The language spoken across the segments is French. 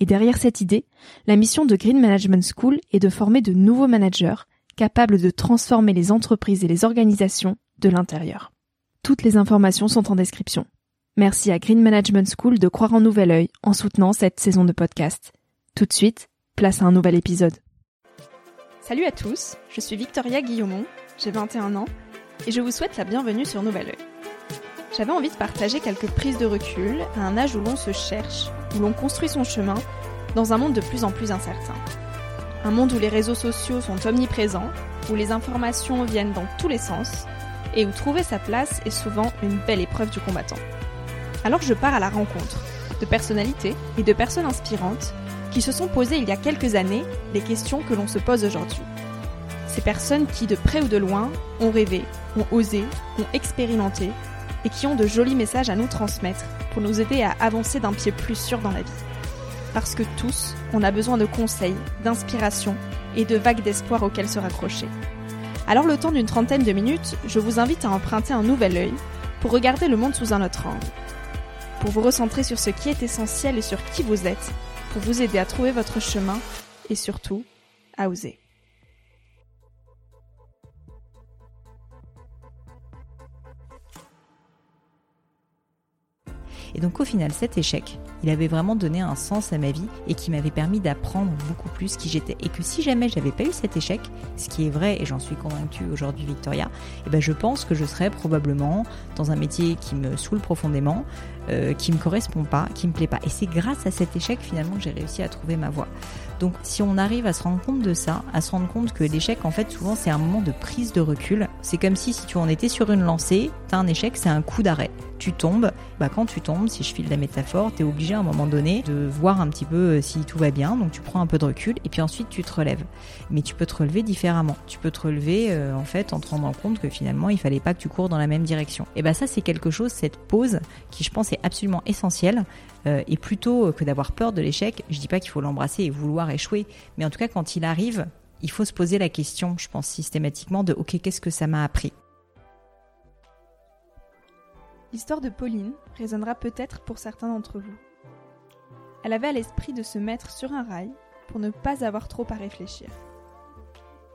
et derrière cette idée, la mission de Green Management School est de former de nouveaux managers capables de transformer les entreprises et les organisations de l'intérieur. Toutes les informations sont en description. Merci à Green Management School de croire en nouvel œil en soutenant cette saison de podcast. Tout de suite, place à un nouvel épisode. Salut à tous, je suis Victoria Guillaumont, j'ai 21 ans et je vous souhaite la bienvenue sur Nouvel Oeil. J'avais envie de partager quelques prises de recul à un âge où l'on se cherche, où l'on construit son chemin, dans un monde de plus en plus incertain. Un monde où les réseaux sociaux sont omniprésents, où les informations viennent dans tous les sens, et où trouver sa place est souvent une belle épreuve du combattant. Alors je pars à la rencontre de personnalités et de personnes inspirantes qui se sont posées il y a quelques années les questions que l'on se pose aujourd'hui. Ces personnes qui, de près ou de loin, ont rêvé, ont osé, ont expérimenté, et qui ont de jolis messages à nous transmettre pour nous aider à avancer d'un pied plus sûr dans la vie. Parce que tous, on a besoin de conseils, d'inspiration et de vagues d'espoir auxquelles se raccrocher. Alors le temps d'une trentaine de minutes, je vous invite à emprunter un nouvel œil pour regarder le monde sous un autre angle. Pour vous recentrer sur ce qui est essentiel et sur qui vous êtes, pour vous aider à trouver votre chemin et surtout à oser. Et donc au final, cet échec, il avait vraiment donné un sens à ma vie et qui m'avait permis d'apprendre beaucoup plus qui j'étais. Et que si jamais j'avais pas eu cet échec, ce qui est vrai et j'en suis convaincue aujourd'hui Victoria, eh ben je pense que je serais probablement dans un métier qui me saoule profondément, euh, qui me correspond pas, qui me plaît pas. Et c'est grâce à cet échec finalement que j'ai réussi à trouver ma voie. Donc si on arrive à se rendre compte de ça, à se rendre compte que l'échec en fait souvent c'est un moment de prise de recul, c'est comme si si tu en étais sur une lancée, t'as un échec, c'est un coup d'arrêt. Tu tombes, bah quand tu tombes, si je file la métaphore, t'es obligé à un moment donné de voir un petit peu euh, si tout va bien, donc tu prends un peu de recul et puis ensuite tu te relèves. Mais tu peux te relever différemment. Tu peux te relever euh, en fait en te rendant compte que finalement il fallait pas que tu cours dans la même direction. Et bah ça c'est quelque chose, cette pause qui je pense est absolument essentielle euh, et plutôt que d'avoir peur de l'échec, je dis pas qu'il faut l'embrasser et vouloir échouer, mais en tout cas quand il arrive, il faut se poser la question, je pense systématiquement, de ok, qu'est-ce que ça m'a appris? L'histoire de Pauline résonnera peut-être pour certains d'entre vous. Elle avait à l'esprit de se mettre sur un rail pour ne pas avoir trop à réfléchir.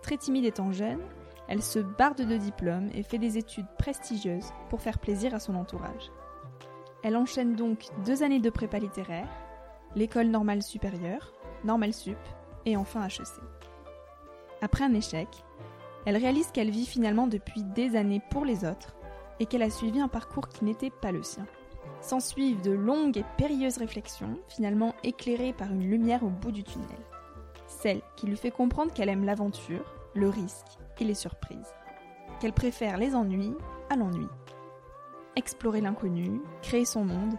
Très timide étant jeune, elle se barde de diplôme et fait des études prestigieuses pour faire plaisir à son entourage. Elle enchaîne donc deux années de prépa littéraire, l'école normale supérieure, normale sup et enfin HEC. Après un échec, elle réalise qu'elle vit finalement depuis des années pour les autres et qu'elle a suivi un parcours qui n'était pas le sien. S'ensuivent de longues et périlleuses réflexions, finalement éclairées par une lumière au bout du tunnel. Celle qui lui fait comprendre qu'elle aime l'aventure, le risque et les surprises. Qu'elle préfère les ennuis à l'ennui explorer l'inconnu, créer son monde,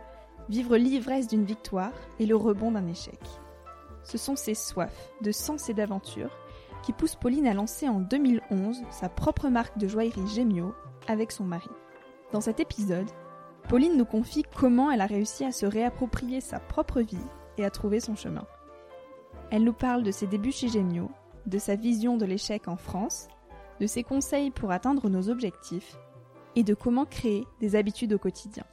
vivre l'ivresse d'une victoire et le rebond d'un échec. Ce sont ces soifs de sens et d'aventure qui poussent Pauline à lancer en 2011 sa propre marque de joaillerie Gemio avec son mari. Dans cet épisode, Pauline nous confie comment elle a réussi à se réapproprier sa propre vie et à trouver son chemin. Elle nous parle de ses débuts chez Gemio, de sa vision de l'échec en France, de ses conseils pour atteindre nos objectifs et de comment créer des habitudes au quotidien.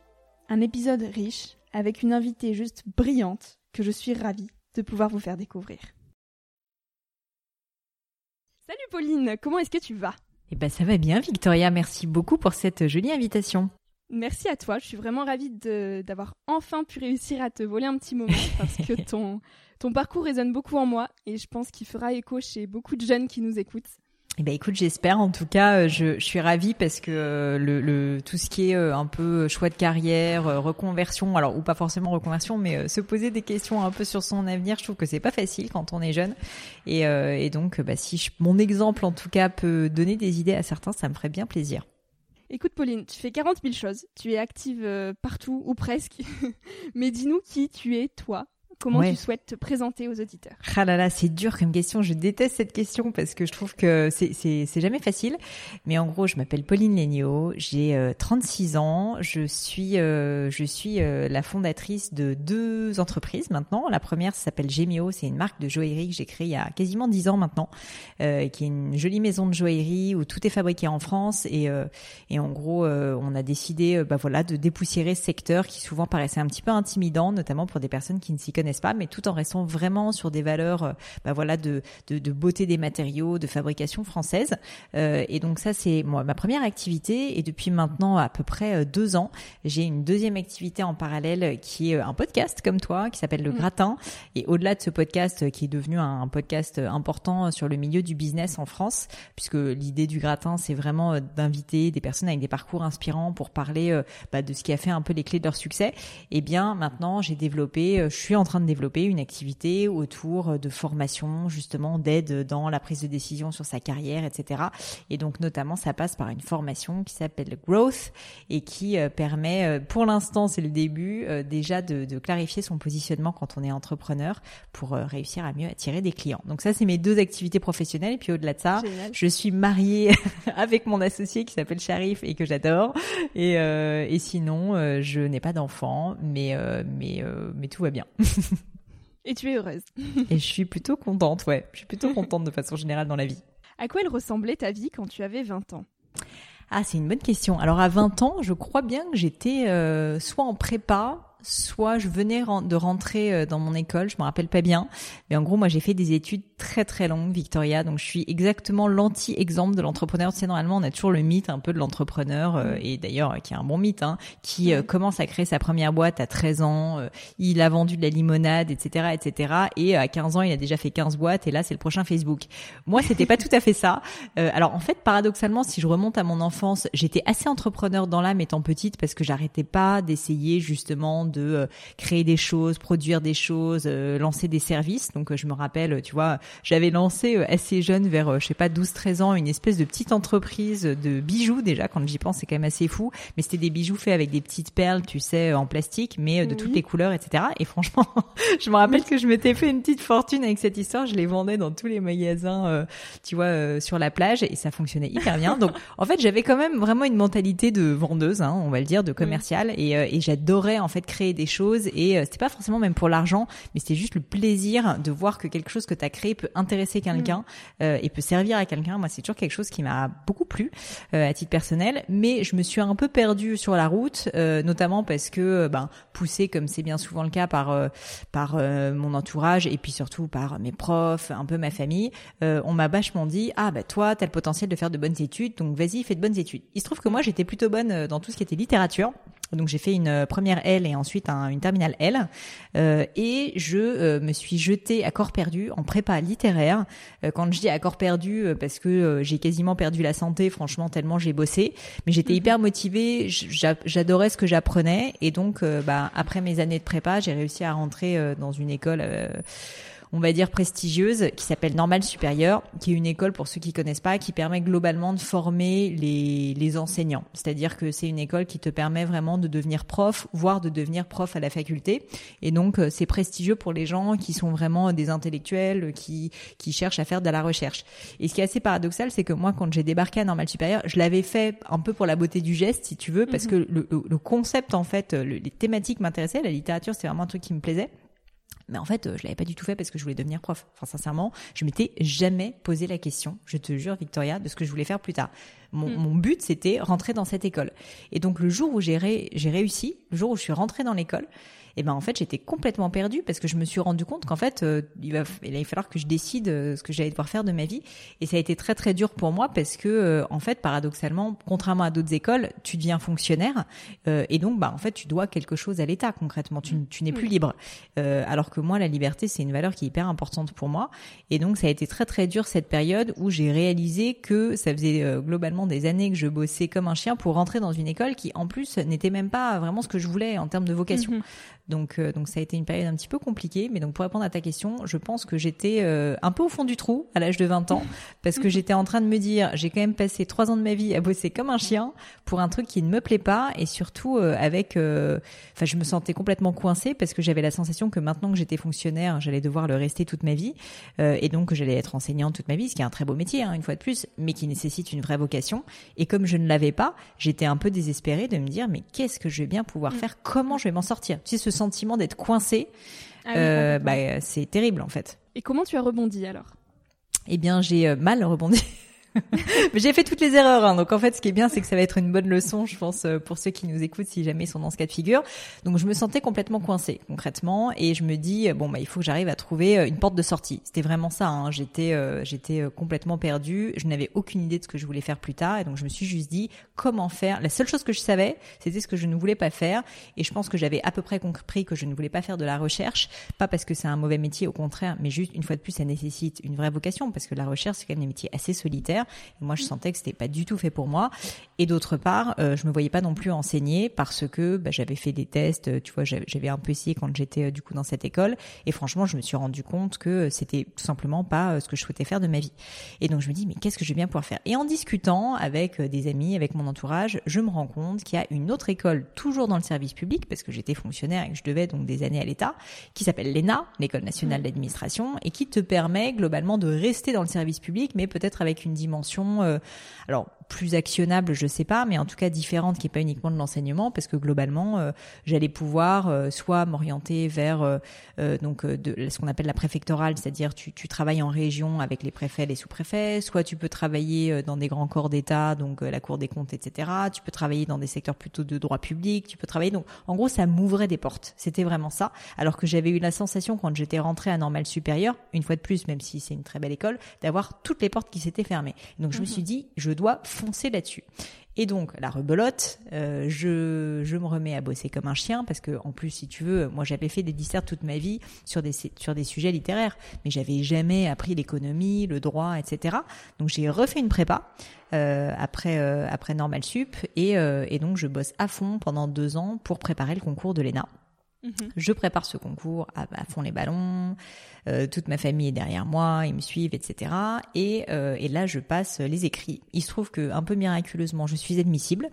Un épisode riche avec une invitée juste brillante que je suis ravie de pouvoir vous faire découvrir. Salut Pauline, comment est-ce que tu vas? Eh ben ça va bien Victoria, merci beaucoup pour cette jolie invitation. Merci à toi, je suis vraiment ravie d'avoir enfin pu réussir à te voler un petit moment parce que ton, ton parcours résonne beaucoup en moi et je pense qu'il fera écho chez beaucoup de jeunes qui nous écoutent. Eh ben écoute, j'espère. En tout cas, je, je suis ravie parce que le, le, tout ce qui est un peu choix de carrière, reconversion, alors ou pas forcément reconversion, mais se poser des questions un peu sur son avenir, je trouve que c'est pas facile quand on est jeune. Et, et donc, bah, si je, mon exemple en tout cas peut donner des idées à certains, ça me ferait bien plaisir. Écoute Pauline, tu fais 40 000 choses, tu es active partout ou presque, mais dis-nous qui tu es toi Comment tu souhaites te présenter aux auditeurs? Ah là là, c'est dur comme question. Je déteste cette question parce que je trouve que c'est c'est jamais facile. Mais en gros, je m'appelle Pauline Legnaud, j'ai 36 euh, ans, je suis euh, je suis euh, la fondatrice de deux entreprises maintenant. La première s'appelle Gemio, c'est une marque de joaillerie que j'ai créée il y a quasiment 10 ans maintenant, qui est une jolie maison de joaillerie où tout est fabriqué en France et et en gros, on a décidé bah voilà de dépoussiérer ce secteur qui souvent paraissait un petit peu intimidant, notamment pour des personnes qui ne s'y connaissent pas, mais tout en restant vraiment sur des valeurs, euh, bah voilà, de, de, de, beauté des matériaux, de fabrication française. Euh, et donc ça, c'est moi ma première activité. Et depuis maintenant à peu près euh, deux ans, j'ai une deuxième activité en parallèle qui est un podcast comme toi, qui s'appelle Le mm. Gratin. Et au-delà de ce podcast, qui est devenu un, podcast important sur le milieu du business en France, puisque l'idée du Gratin, c'est vraiment d'inviter des personnes avec des parcours inspirants pour parler bah, de ce qui a fait un peu les clés de leur succès. Et eh bien maintenant, j'ai développé, je suis en train de développer une activité autour de formation, justement d'aide dans la prise de décision sur sa carrière, etc. Et donc notamment, ça passe par une formation qui s'appelle Growth et qui euh, permet, euh, pour l'instant, c'est le début, euh, déjà de, de, clarifier son positionnement quand on est entrepreneur pour réussir à mieux attirer des clients. Donc ça, c'est mes deux activités professionnelles. Et puis au-delà de ça, je suis mariée avec mon associé qui s'appelle Sharif et que j'adore. Et, et sinon, je n'ai pas d'enfant, mais mais mais tout va bien. Et tu es heureuse. Et je suis plutôt contente, ouais. Je suis plutôt contente de façon générale dans la vie. À quoi elle ressemblait ta vie quand tu avais 20 ans? Ah, c'est une bonne question. Alors à 20 ans, je crois bien que j'étais euh, soit en prépa, soit je venais de rentrer euh, dans mon école, je me rappelle pas bien, mais en gros moi j'ai fait des études très très longues, Victoria, donc je suis exactement l'anti-exemple de l'entrepreneur. Tu sais normalement on a toujours le mythe un peu de l'entrepreneur euh, et d'ailleurs qui est un bon mythe, hein, qui euh, commence à créer sa première boîte à 13 ans, il a vendu de la limonade, etc., etc. Et à 15 ans il a déjà fait 15 boîtes et là c'est le prochain Facebook. Moi c'était pas tout à fait ça. alors en fait paradoxalement si je remonte à mon enfance, j'étais assez entrepreneur dans l'âme étant petite parce que j'arrêtais pas d'essayer justement de euh, créer des choses, produire des choses, euh, lancer des services. Donc euh, je me rappelle, tu vois, j'avais lancé assez jeune, vers je sais pas 12-13 ans, une espèce de petite entreprise de bijoux déjà. Quand j'y pense, c'est quand même assez fou. Mais c'était des bijoux faits avec des petites perles, tu sais, en plastique, mais de toutes les couleurs, etc. Et franchement, je me rappelle que je m'étais fait une petite fortune avec cette histoire. Je les vendais dans tous les magasins, tu vois, sur la plage, et ça fonctionnait hyper bien. Donc en fait, j'avais quand même vraiment une mentalité de vendeuse, hein, on va le dire, de commerciale, et, et j'adorais en fait créer des choses et euh, c'était pas forcément même pour l'argent, mais c'était juste le plaisir de voir que quelque chose que tu as créé peut intéresser quelqu'un mm. euh, et peut servir à quelqu'un. Moi, c'est toujours quelque chose qui m'a beaucoup plu euh, à titre personnel, mais je me suis un peu perdue sur la route, notamment parce que ben poussée comme c'est bien souvent le cas par par mon entourage et puis surtout par mes profs, un peu ma famille, on m'a vachement dit ah bah toi t'as le potentiel de faire de bonnes études, donc vas-y fais de bonnes études. Il se trouve que moi j'étais plutôt bonne dans tout ce qui était littérature. Donc j'ai fait une première L et ensuite une terminale L. Euh, et je euh, me suis jetée à corps perdu en prépa littéraire. Euh, quand je dis à corps perdu, parce que j'ai quasiment perdu la santé, franchement, tellement j'ai bossé. Mais j'étais mhm. hyper motivée, j'adorais ce que j'apprenais. Et donc, bah, après mes années de prépa, j'ai réussi à rentrer dans une école on va dire prestigieuse qui s'appelle Normal Supérieur, qui est une école pour ceux qui connaissent pas, qui permet globalement de former les, les enseignants. C'est-à-dire que c'est une école qui te permet vraiment de devenir prof, voire de devenir prof à la faculté. Et donc euh, c'est prestigieux pour les gens qui sont vraiment des intellectuels, qui qui cherchent à faire de la recherche. Et ce qui est assez paradoxal, c'est que moi quand j'ai débarqué à Normal Supérieur, je l'avais fait un peu pour la beauté du geste, si tu veux, parce mhm. que le, le, concept en fait, les thématiques m'intéressaient, la littérature c'est vraiment un truc qui me plaisait. Mais en fait, euh, je l'avais pas du tout fait parce que je voulais devenir prof. Enfin, sincèrement, je m'étais jamais posé la question, je te jure, Victoria, de ce que je voulais faire plus tard. Mon, Mm. mon but, c'était rentrer dans cette école. Et donc le jour où j'ai ré- j'ai réussi, le jour où je suis rentrée dans l'école, et ben en fait j'étais complètement perdue parce que je me suis rendu compte qu'en fait euh, il va il allait falloir que je décide euh, ce que j'allais devoir faire de ma vie et ça a été très très dur pour moi parce que euh, en fait paradoxalement contrairement à d'autres écoles tu deviens fonctionnaire euh, et donc bah en fait tu dois quelque chose à l'État concrètement tu, tu n'es plus Oui. libre Euh, alors que moi la liberté c'est une valeur qui est hyper importante pour moi et donc ça a été très très dur cette période où j'ai réalisé que ça faisait euh, globalement des années que je bossais comme un chien pour rentrer dans une école qui en plus n'était même pas vraiment ce que je voulais en termes de vocation. Mhm. Donc, euh, donc ça a été une période un petit peu compliquée. Mais donc pour répondre à ta question, je pense que j'étais euh, un peu au fond du trou à l'âge de 20 ans parce que j'étais en train de me dire, j'ai quand même passé trois ans de ma vie à bosser comme un chien pour un truc qui ne me plaît pas et surtout euh, avec, enfin je me sentais complètement coincée parce que j'avais la sensation que maintenant que j'étais fonctionnaire, j'allais devoir le rester toute ma vie et donc que j'allais être enseignante toute ma vie, ce qui est un très beau métier hein, une fois de plus, mais qui nécessite une vraie vocation. Et comme je ne l'avais pas, j'étais un peu désespérée de me dire mais qu'est-ce que je vais bien pouvoir Mm. faire? Comment je vais m'en sortir? Tu sais ce sentiment d'être coincé, Ah oui, euh, bah, c'est terrible en fait. Et comment tu as rebondi alors? Eh bien, j'ai euh, mal rebondi. J'ai fait toutes les erreurs, hein. donc en fait, ce qui est bien, c'est que ça va être une bonne leçon, je pense, euh, pour ceux qui nous écoutent, si jamais ils sont dans ce cas de figure. Donc, je me sentais complètement coincée, concrètement, et je me dis bon, bah, il faut que j'arrive à trouver euh, une porte de sortie. C'était vraiment ça. Hein. J'étais, euh, j'étais complètement perdue. Je n'avais aucune idée de ce que je voulais faire plus tard, et donc je me suis juste dit comment faire? La seule chose que je savais, c'était ce que je ne voulais pas faire, et je pense que j'avais à peu près compris que je ne voulais pas faire de la recherche, pas parce que c'est un mauvais métier, au contraire, mais juste une fois de plus, ça nécessite une vraie vocation, parce que la recherche, c'est quand même des métiers assez solitaires. Et moi, je sentais que c'était pas du tout fait pour moi. Et d'autre part, euh, je me voyais pas non plus enseigner parce que bah, j'avais fait des tests. euh, Tu vois, j'avais un peu essayé quand j'étais euh, du coup dans cette école. Et franchement, je me suis rendu compte que euh, c'était tout simplement pas ce que je souhaitais faire de ma vie. Et donc, je me dis, mais qu'est-ce que je vais bien pouvoir faire? Et en discutant avec des amis, avec mon entourage, je me rends compte qu'il y a une autre école, toujours dans le service public, parce que j'étais fonctionnaire et que je devais donc des années à l'État, qui s'appelle l'ENA, l'École nationale d'administration, et qui te permet globalement de rester dans le service public, mais peut-être avec une dimension, euh, alors plus actionnable, je sais pas, mais en tout cas différente, qui est pas uniquement de l'enseignement, parce que globalement, euh, j'allais pouvoir euh, soit m'orienter vers euh, euh, donc de ce qu'on appelle la préfectorale, c'est-à-dire tu, tu travailles en région avec les préfets, les sous-préfets, soit tu peux travailler dans des grands corps d'État, donc la Cour des comptes, etc. Tu peux travailler dans des secteurs plutôt de droit public, tu peux travailler. Donc en gros, ça m'ouvrait des portes. C'était vraiment ça. Alors que j'avais eu la sensation quand j'étais rentrée à Normal Supérieur, une fois de plus, même si c'est une très belle école, d'avoir toutes les portes qui s'étaient fermées. Donc je me suis dit, je dois foncer là-dessus. Et donc la rebelote, euh, je, je me remets à bosser comme un chien parce que en plus si tu veux, moi j'avais fait des disserts toute ma vie sur des sur des sujets littéraires, mais j'avais jamais appris l'économie, le droit, etc. Donc j'ai refait une prépa euh, après euh, après normal sup et euh, et donc je bosse à fond pendant deux ans pour préparer le concours de l'ENA. Mhm. Je prépare ce concours à, à fond les ballons, euh, toute ma famille est derrière moi, ils me suivent, etc. Et, euh, et là, je passe les écrits. Il se trouve que, un peu miraculeusement, je suis admissible.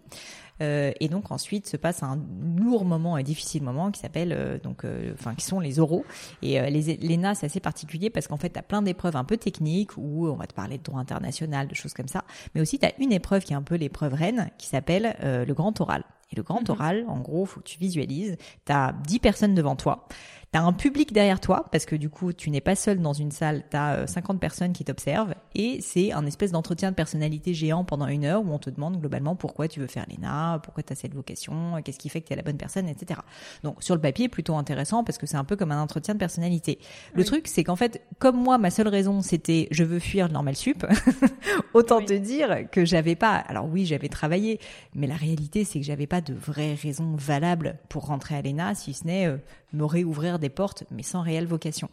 Euh, et donc ensuite se passe un lourd moment et difficile moment qui s'appelle euh, donc euh, enfin qui sont les oraux et euh, les l'ENA c'est assez particulier parce qu'en fait tu as plein d'épreuves un peu techniques où on va te parler de droit international de choses comme ça mais aussi tu as une épreuve qui est un peu l'épreuve reine qui s'appelle le grand oral et le grand Mhm. oral en gros faut que tu visualises tu as 10 personnes devant toi T'as un public derrière toi parce que du coup tu n'es pas seul dans une salle, t'as euh, 50 personnes qui t'observent et c'est un espèce d'entretien de personnalité géant pendant une heure où on te demande globalement pourquoi tu veux faire l'ENA, pourquoi tu as cette vocation, qu'est-ce qui fait que tu es la bonne personne, etc. Donc sur le papier plutôt intéressant parce que c'est un peu comme un entretien de personnalité. Le Oui. truc c'est qu'en fait comme moi ma seule raison c'était je veux fuir le normal sup, autant Oui. te dire que j'avais pas. Alors oui j'avais travaillé, mais la réalité c'est que j'avais pas de vraies raisons valables pour rentrer à l'ENA si ce n'est euh, me réouvrir des portes, mais sans réelle vocation.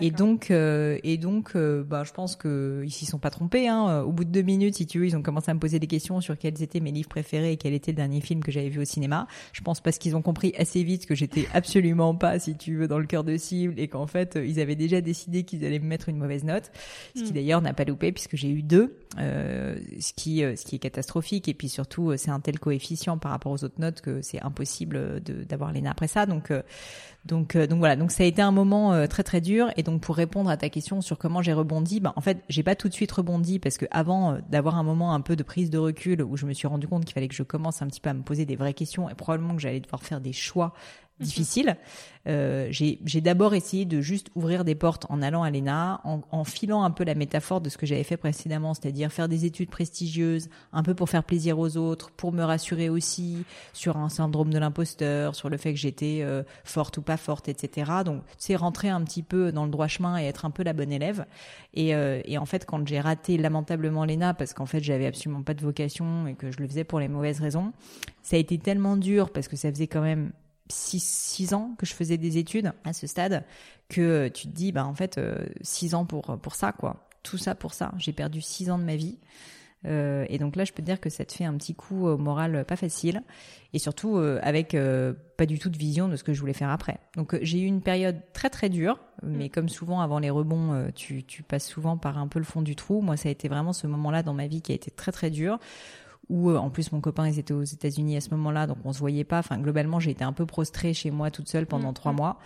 Et donc, euh, et donc, euh, bah, je pense que ils s'y sont pas trompés. Hein. Au bout de deux minutes, si tu veux, ils ont commencé à me poser des questions sur quels étaient mes livres préférés et quel était le dernier film que j'avais vu au cinéma. Je pense parce qu'ils ont compris assez vite que j'étais absolument pas, si tu veux, dans le cœur de cible et qu'en fait, euh, ils avaient déjà décidé qu'ils allaient me mettre une mauvaise note. Ce qui Mm. d'ailleurs n'a pas loupé puisque j'ai eu deux, euh, ce qui, ce qui est catastrophique. Et puis surtout, c'est un tel coefficient par rapport aux autres notes que c'est impossible d'avoir l'ENA après ça. Donc, donc, euh, donc voilà. Donc ça a été un moment euh, très très dur. Et donc pour répondre à ta question sur comment j'ai rebondi, ben en fait j'ai pas tout de suite rebondi parce que avant euh, d'avoir un moment un peu de prise de recul où je me suis rendu compte qu'il fallait que je commence un petit peu à me poser des vraies questions et probablement que j'allais devoir faire des choix difficile. Euh, j'ai d'abord essayé de juste ouvrir des portes en allant à l'ENA, en, en, filant un peu la métaphore de ce que j'avais fait précédemment, c'est-à-dire faire des études prestigieuses, un peu pour faire plaisir aux autres, pour me rassurer aussi sur un syndrome de l'imposteur, sur le fait que j'étais euh, forte ou pas forte, etc. Donc c'est rentrer un petit peu dans le droit chemin et être un peu la bonne élève. Et, euh, et en fait, quand j'ai raté lamentablement l'ENA, parce qu'en fait j'avais absolument pas de vocation et que je le faisais pour les mauvaises raisons, ça a été tellement dur parce que ça faisait quand même six, six ans que je faisais des études à ce stade que tu te dis bah en fait euh, six ans pour pour ça quoi. Tout ça pour ça. J'ai perdu six ans de ma vie. Euh, et donc là je peux te dire que ça te fait un petit coup au moral pas facile. Et surtout euh, avec euh, pas du tout de vision de ce que je voulais faire après. Donc euh, j'ai eu une période très très dure. Mais mm. comme souvent avant les rebonds tu tu passes souvent par un peu le fond du trou. Moi ça a été vraiment ce moment là dans ma vie qui a été très très dur où euh, en plus mon copain ils étaient aux États-Unis à ce moment-là, donc on se voyait pas. Enfin globalement j'ai été un peu prostrée chez moi toute seule pendant mm, trois mm. mois.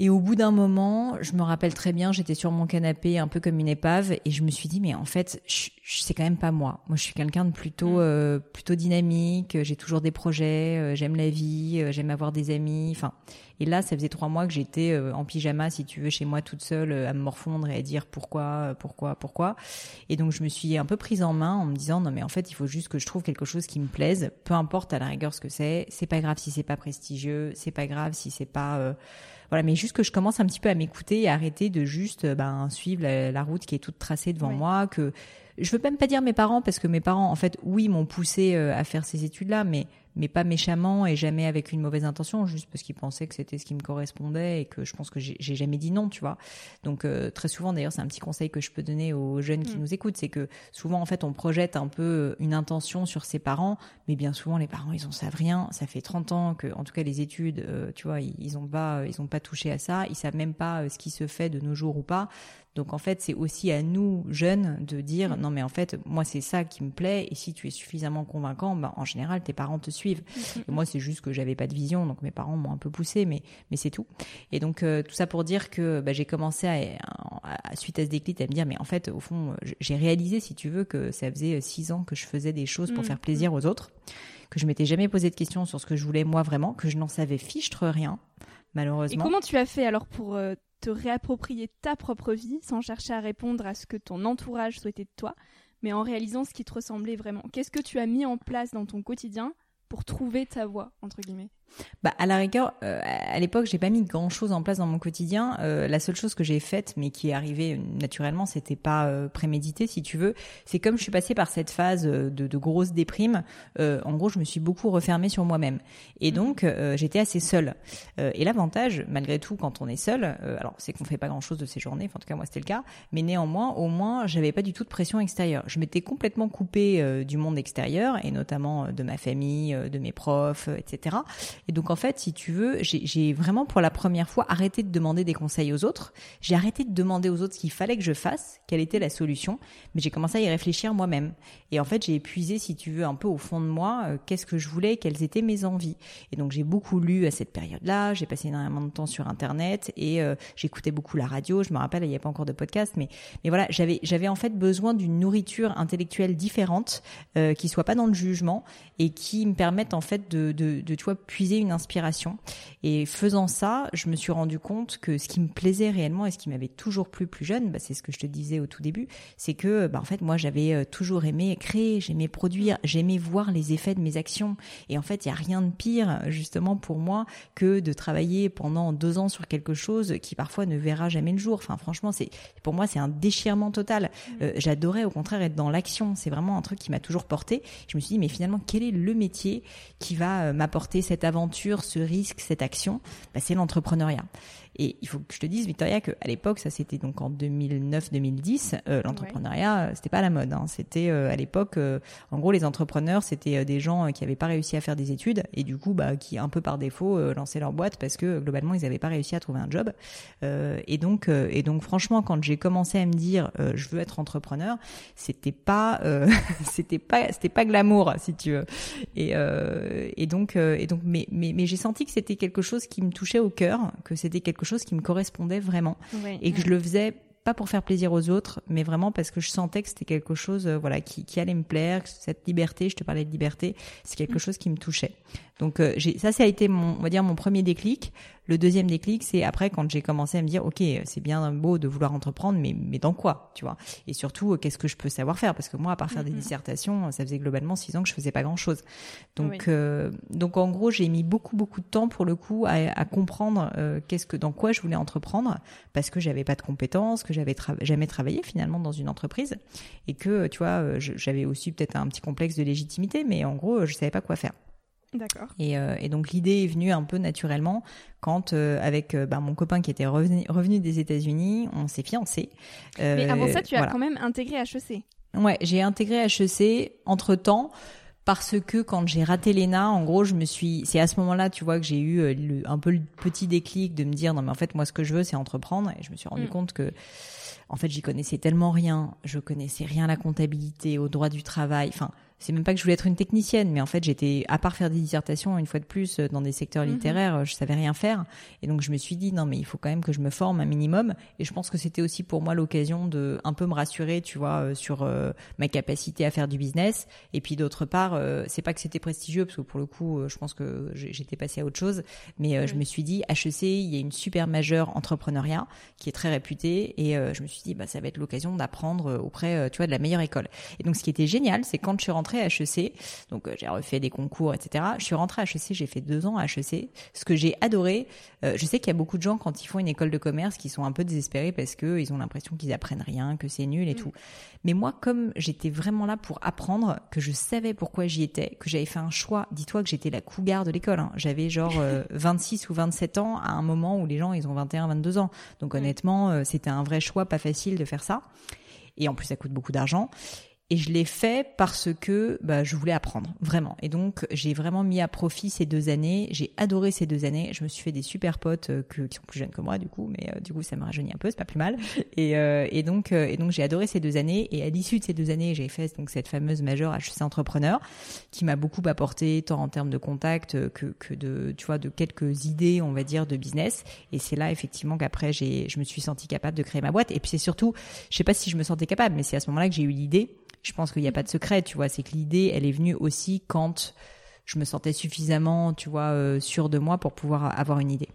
Et au bout d'un moment, je me rappelle très bien, j'étais sur mon canapé un peu comme une épave et je me suis dit mais en fait, c'est quand même pas moi. Moi, je suis quelqu'un de plutôt mm. euh, plutôt dynamique, j'ai toujours des projets, euh, j'aime la vie, euh, j'aime avoir des amis, enfin et là, ça faisait trois mois que j'étais en pyjama, si tu veux, chez moi toute seule, à me morfondre et à dire pourquoi, pourquoi, pourquoi. Et donc, je me suis un peu prise en main en me disant non mais en fait, il faut juste que je trouve quelque chose qui me plaise, peu importe à la rigueur ce que c'est. C'est pas grave si c'est pas prestigieux, c'est pas grave si c'est pas voilà, mais juste que je commence un petit peu à m'écouter et arrêter de juste euh, ben, suivre la, route qui est toute tracée devant moi, que je veux même pas dire mes parents parce que mes parents en fait oui m'ont poussé euh, à faire ces études là mais mais pas méchamment et jamais avec une mauvaise intention, juste parce qu'ils pensaient que c'était ce qui me correspondait et que je pense que j'ai jamais dit non, tu vois. Donc euh, très souvent, d'ailleurs, c'est un petit conseil que je peux donner aux jeunes qui mm. nous écoutent, c'est que souvent, en fait, on projette un peu une intention sur ses parents, mais bien souvent, les parents, ils en savent rien. Ça fait 30 ans que, en tout cas, les études, euh, tu vois, ils, ils ont pas, ils ont pas touché à ça. Ils savent même pas euh, ce qui se fait de nos jours ou pas. Donc en fait, c'est aussi à nous jeunes de dire mm. non mais en fait moi c'est ça qui me plaît et si tu es suffisamment convaincant, ben, en général tes parents te suivent. Mm, mm, et moi c'est juste que j'avais pas de vision donc mes parents m'ont un peu poussé mais mais c'est tout. Et donc euh, tout ça pour dire que bah, j'ai commencé à, suite à ce déclic à me dire mais en fait au fond j'ai réalisé si tu veux que ça faisait six ans que je faisais des choses pour faire plaisir aux autres que je m'étais jamais posé de questions sur ce que je voulais moi vraiment, que je n'en savais fichtre rien, malheureusement. Et comment tu as fait alors pour euh, te réapproprier ta propre vie sans chercher à répondre à ce que ton entourage souhaitait de toi, mais en réalisant ce qui te ressemblait vraiment? Qu'est-ce que tu as mis en place dans ton quotidien pour trouver ta voie, entre guillemets bah à la rigueur, euh, à l'époque, j'ai pas mis grand chose en place dans mon quotidien. Euh, la seule chose que j'ai faite, mais qui est arrivée naturellement, c'était pas euh, prémédité, si tu veux. C'est comme je suis passée par cette phase de, de grosse déprime. en gros, je me suis beaucoup refermée sur moi-même, et donc j'étais assez seule. et l'avantage, malgré tout, quand on est seul, alors c'est qu'on fait pas grand chose de ces journées. Enfin, en tout cas, moi c'était le cas. Mais néanmoins, au moins, j'avais pas du tout de pression extérieure. Je m'étais complètement coupée du monde extérieur, et notamment de ma famille, de mes profs, etc. Et donc en fait, si tu veux, j'ai vraiment pour la première fois arrêté de demander des conseils aux autres. J'ai arrêté de demander aux autres ce qu'il fallait que je fasse, quelle était la solution, mais j'ai commencé à y réfléchir moi-même. Et en fait, j'ai épuisé, si tu veux, un peu au fond de moi, euh, qu'est-ce que je voulais, quelles étaient mes envies. Et donc j'ai beaucoup lu à cette période-là, j'ai passé énormément de temps sur Internet et euh, j'écoutais beaucoup la radio. Je me rappelle, il n'y a pas encore de podcast, mais mais voilà, j'avais j'avais en fait besoin d'une nourriture intellectuelle différente, euh, qui soit pas dans le jugement et qui me permette en fait de de, de tu vois puiser une inspiration. Et faisant ça, je me suis rendu compte que ce qui me plaisait réellement et ce qui m'avait toujours plu plus jeune, bah, c'est ce que je te disais au tout début, c'est que bah, en fait moi j'avais euh, toujours aimé créer, j'aimais produire, j'aimais voir les effets de mes actions. Et en fait il y a rien de pire justement pour moi que de travailler pendant deux ans sur quelque chose qui parfois ne verra jamais le jour. Enfin franchement c'est pour moi c'est un déchirement total. Mmh. Euh, j'adorais au contraire être dans l'action. C'est vraiment un truc qui m'a toujours porté. Je me suis dit mais finalement quel est le métier qui va euh, m'apporter cette aventure ce risque, cette action, bah, c'est l'entrepreneuriat. Et il faut que je te dise, Victoria, qu'à l'époque, ça c'était donc en 2009-2010, euh, l'entrepreneuriat, euh, c'était pas la mode. Hein. C'était euh, à l'époque, euh, en gros, les entrepreneurs, c'était des gens qui avaient pas réussi à faire des études et du coup, bah, qui un peu par défaut lançaient leur boîte parce que globalement, ils avaient pas réussi à trouver un job. et donc, et donc, franchement, quand j'ai commencé à me dire, je veux être entrepreneur, c'était pas, c'était pas, c'était pas glamour, si tu veux. Et, et donc, et donc, mais, mais, mais j'ai senti que c'était quelque chose qui me touchait au cœur, que c'était quelque chose qui me correspondait vraiment et que je le faisais pas pour faire plaisir aux autres, mais vraiment parce que je sentais que c'était quelque chose, euh, voilà, qui, qui allait me plaire, cette liberté. Je te parlais de liberté, c'est quelque mm. chose qui me touchait. Donc euh, ça, ça a été mon, on va dire mon premier déclic. Le deuxième déclic, c'est après quand j'ai commencé à me dire, ok, c'est bien beau de vouloir entreprendre, mais mais dans quoi, tu vois? Et surtout, qu'est-ce que je peux savoir faire? Parce que moi, à part faire des dissertations, ça faisait globalement six ans que je faisais pas grand chose. Donc euh, donc en gros, j'ai mis beaucoup beaucoup de temps pour le coup à, à comprendre euh, qu'est-ce que dans quoi je voulais entreprendre, parce que j'avais pas de compétences, que j'avais jamais travaillé finalement dans une entreprise, et que tu vois, j'avais aussi peut-être un petit complexe de légitimité, mais en gros, je savais pas quoi faire. D'accord. Et, euh, et, donc l'idée est venue un peu naturellement quand, euh, avec euh, bah, mon copain qui était revenu, revenu des États-Unis, on s'est fiancés. Mais avant ça, tu as quand même intégré HEC. Ouais, j'ai intégré HEC entre temps parce que quand j'ai raté l'ENA, en gros, je me suis, c'est à ce moment-là, tu vois, que j'ai eu le, un peu le petit déclic de me dire non mais en fait moi ce que je veux c'est entreprendre et je me suis rendu mm. compte que en fait j'y connaissais tellement rien, je connaissais rien à la comptabilité, au droit du travail, enfin c'est même pas que je voulais être une technicienne, mais en fait, j'étais, à part faire des dissertations, une fois de plus, euh, dans des secteurs mhm. littéraires, je savais rien faire. Et donc, je me suis dit, non, mais il faut quand même que je me forme un minimum. Et je pense que c'était aussi pour moi l'occasion de un peu me rassurer, tu vois, euh, sur euh, ma capacité à faire du business. Et puis, d'autre part, c'est pas que c'était prestigieux, parce que pour le coup, je pense que j'étais passée à autre chose. Mais je me suis dit, HEC, il y a une super majeure entrepreneuriat qui est très réputée. Et je me suis dit, bah, ça va être l'occasion d'apprendre auprès, tu vois, de la meilleure école. Et donc, ce qui était génial, c'est quand je suis rentrée à HEC, donc euh, j'ai refait des concours, etc. Je suis rentrée à HEC, j'ai fait deux ans à HEC. Ce que j'ai adoré, euh, je sais qu'il y a beaucoup de gens quand ils font une école de commerce qui sont un peu désespérés parce que ils ont l'impression qu'ils apprennent rien, que c'est nul et mm. tout. Mais moi, comme j'étais vraiment là pour apprendre, que je savais pourquoi j'y étais, que j'avais fait un choix. Dis-toi que j'étais la cougar de l'école. Hein. J'avais genre 26 euh, ou 27 ans à un moment où les gens ils ont 21, 22 ans. Donc honnêtement, c'était un vrai choix, pas facile de faire ça. Et en plus, ça coûte beaucoup d'argent. Et je l'ai fait parce que bah, je voulais apprendre, vraiment. Et donc, j'ai vraiment mis à profit ces deux années. J'ai adoré ces deux années. Je me suis fait des super potes euh, que, qui sont plus jeunes que moi, du coup, mais euh, du coup, ça me rajeunit un peu, c'est pas plus mal. Et, euh, et donc, et donc, j'ai adoré ces deux années. Et à l'issue de ces deux années, j'ai fait donc cette fameuse majeure HEC entrepreneur, qui m'a beaucoup apporté, tant en termes de contact que, que de, tu vois, de quelques idées, on va dire, de business. Et c'est là, effectivement, qu'après, j'ai, je me suis sentie capable de créer ma boîte. Et puis, c'est surtout, je sais pas si je me sentais capable, mais c'est à ce moment-là que j'ai eu l'idée je pense qu'il n'y a pas de secret, tu vois. C'est que l'idée, elle est venue aussi quand je me sentais suffisamment, tu vois, euh, sûre de moi pour pouvoir avoir une idée.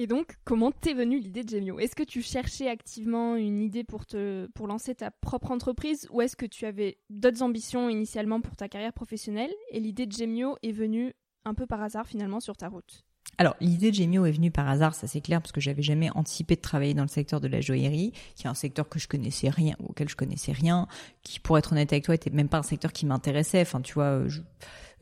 Et donc, comment t'es venue l'idée de Gemio? Est-ce que tu cherchais activement une idée pour te pour lancer ta propre entreprise ou est-ce que tu avais d'autres ambitions initialement pour ta carrière professionnelle? Et l'idée de Gemio est venue un peu par hasard finalement sur ta route? Alors, l'idée de Gemio est venue par hasard, ça c'est clair, parce que j'avais jamais anticipé de travailler dans le secteur de la joaillerie, qui est un secteur que je connaissais rien, auquel je connaissais rien, qui, pour être honnête avec toi, était même pas un secteur qui m'intéressait. Enfin, tu vois,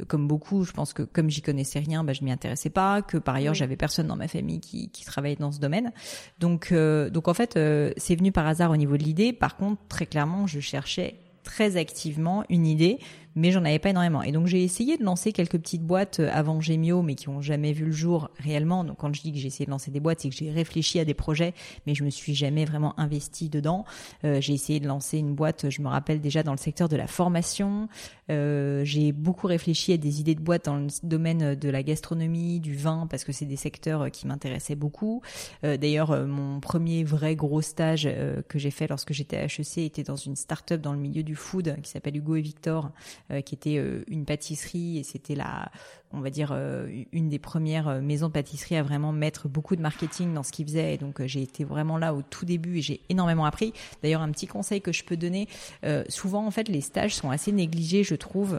comme beaucoup, je pense que comme j'y connaissais rien, bah, je m'y intéressais pas, que par ailleurs, j'avais personne dans ma famille qui, qui travaillait dans ce domaine. Donc, euh, donc en fait, euh, c'est venu par hasard au niveau de l'idée. Par contre, très clairement, je cherchais très activement une idée mais j'en avais pas énormément. Et donc j'ai essayé de lancer quelques petites boîtes euh, avant Gemio, mais qui ont jamais vu le jour réellement. Donc quand je dis que j'ai essayé de lancer des boîtes, c'est que j'ai réfléchi à des projets, mais je me suis jamais vraiment investi dedans. Euh, j'ai essayé de lancer une boîte, je me rappelle déjà dans le secteur de la formation. Euh, j'ai beaucoup réfléchi à des idées de boîtes dans le domaine de la gastronomie, du vin, parce que c'est des secteurs qui m'intéressaient beaucoup. Euh, D'ailleurs, mon premier vrai gros stage que j'ai fait lorsque j'étais à HEC était dans une start-up dans le milieu du food qui s'appelle Hugo et Victor, euh, qui était euh, une pâtisserie et c'était la on va dire euh, une des premières euh, maisons de pâtisserie à vraiment mettre beaucoup de marketing dans ce qu'ils faisaient. Et donc euh, j'ai été vraiment là au tout début et j'ai énormément appris. D'ailleurs un petit conseil que je peux donner, souvent en fait les stages sont assez négligés, je trouve,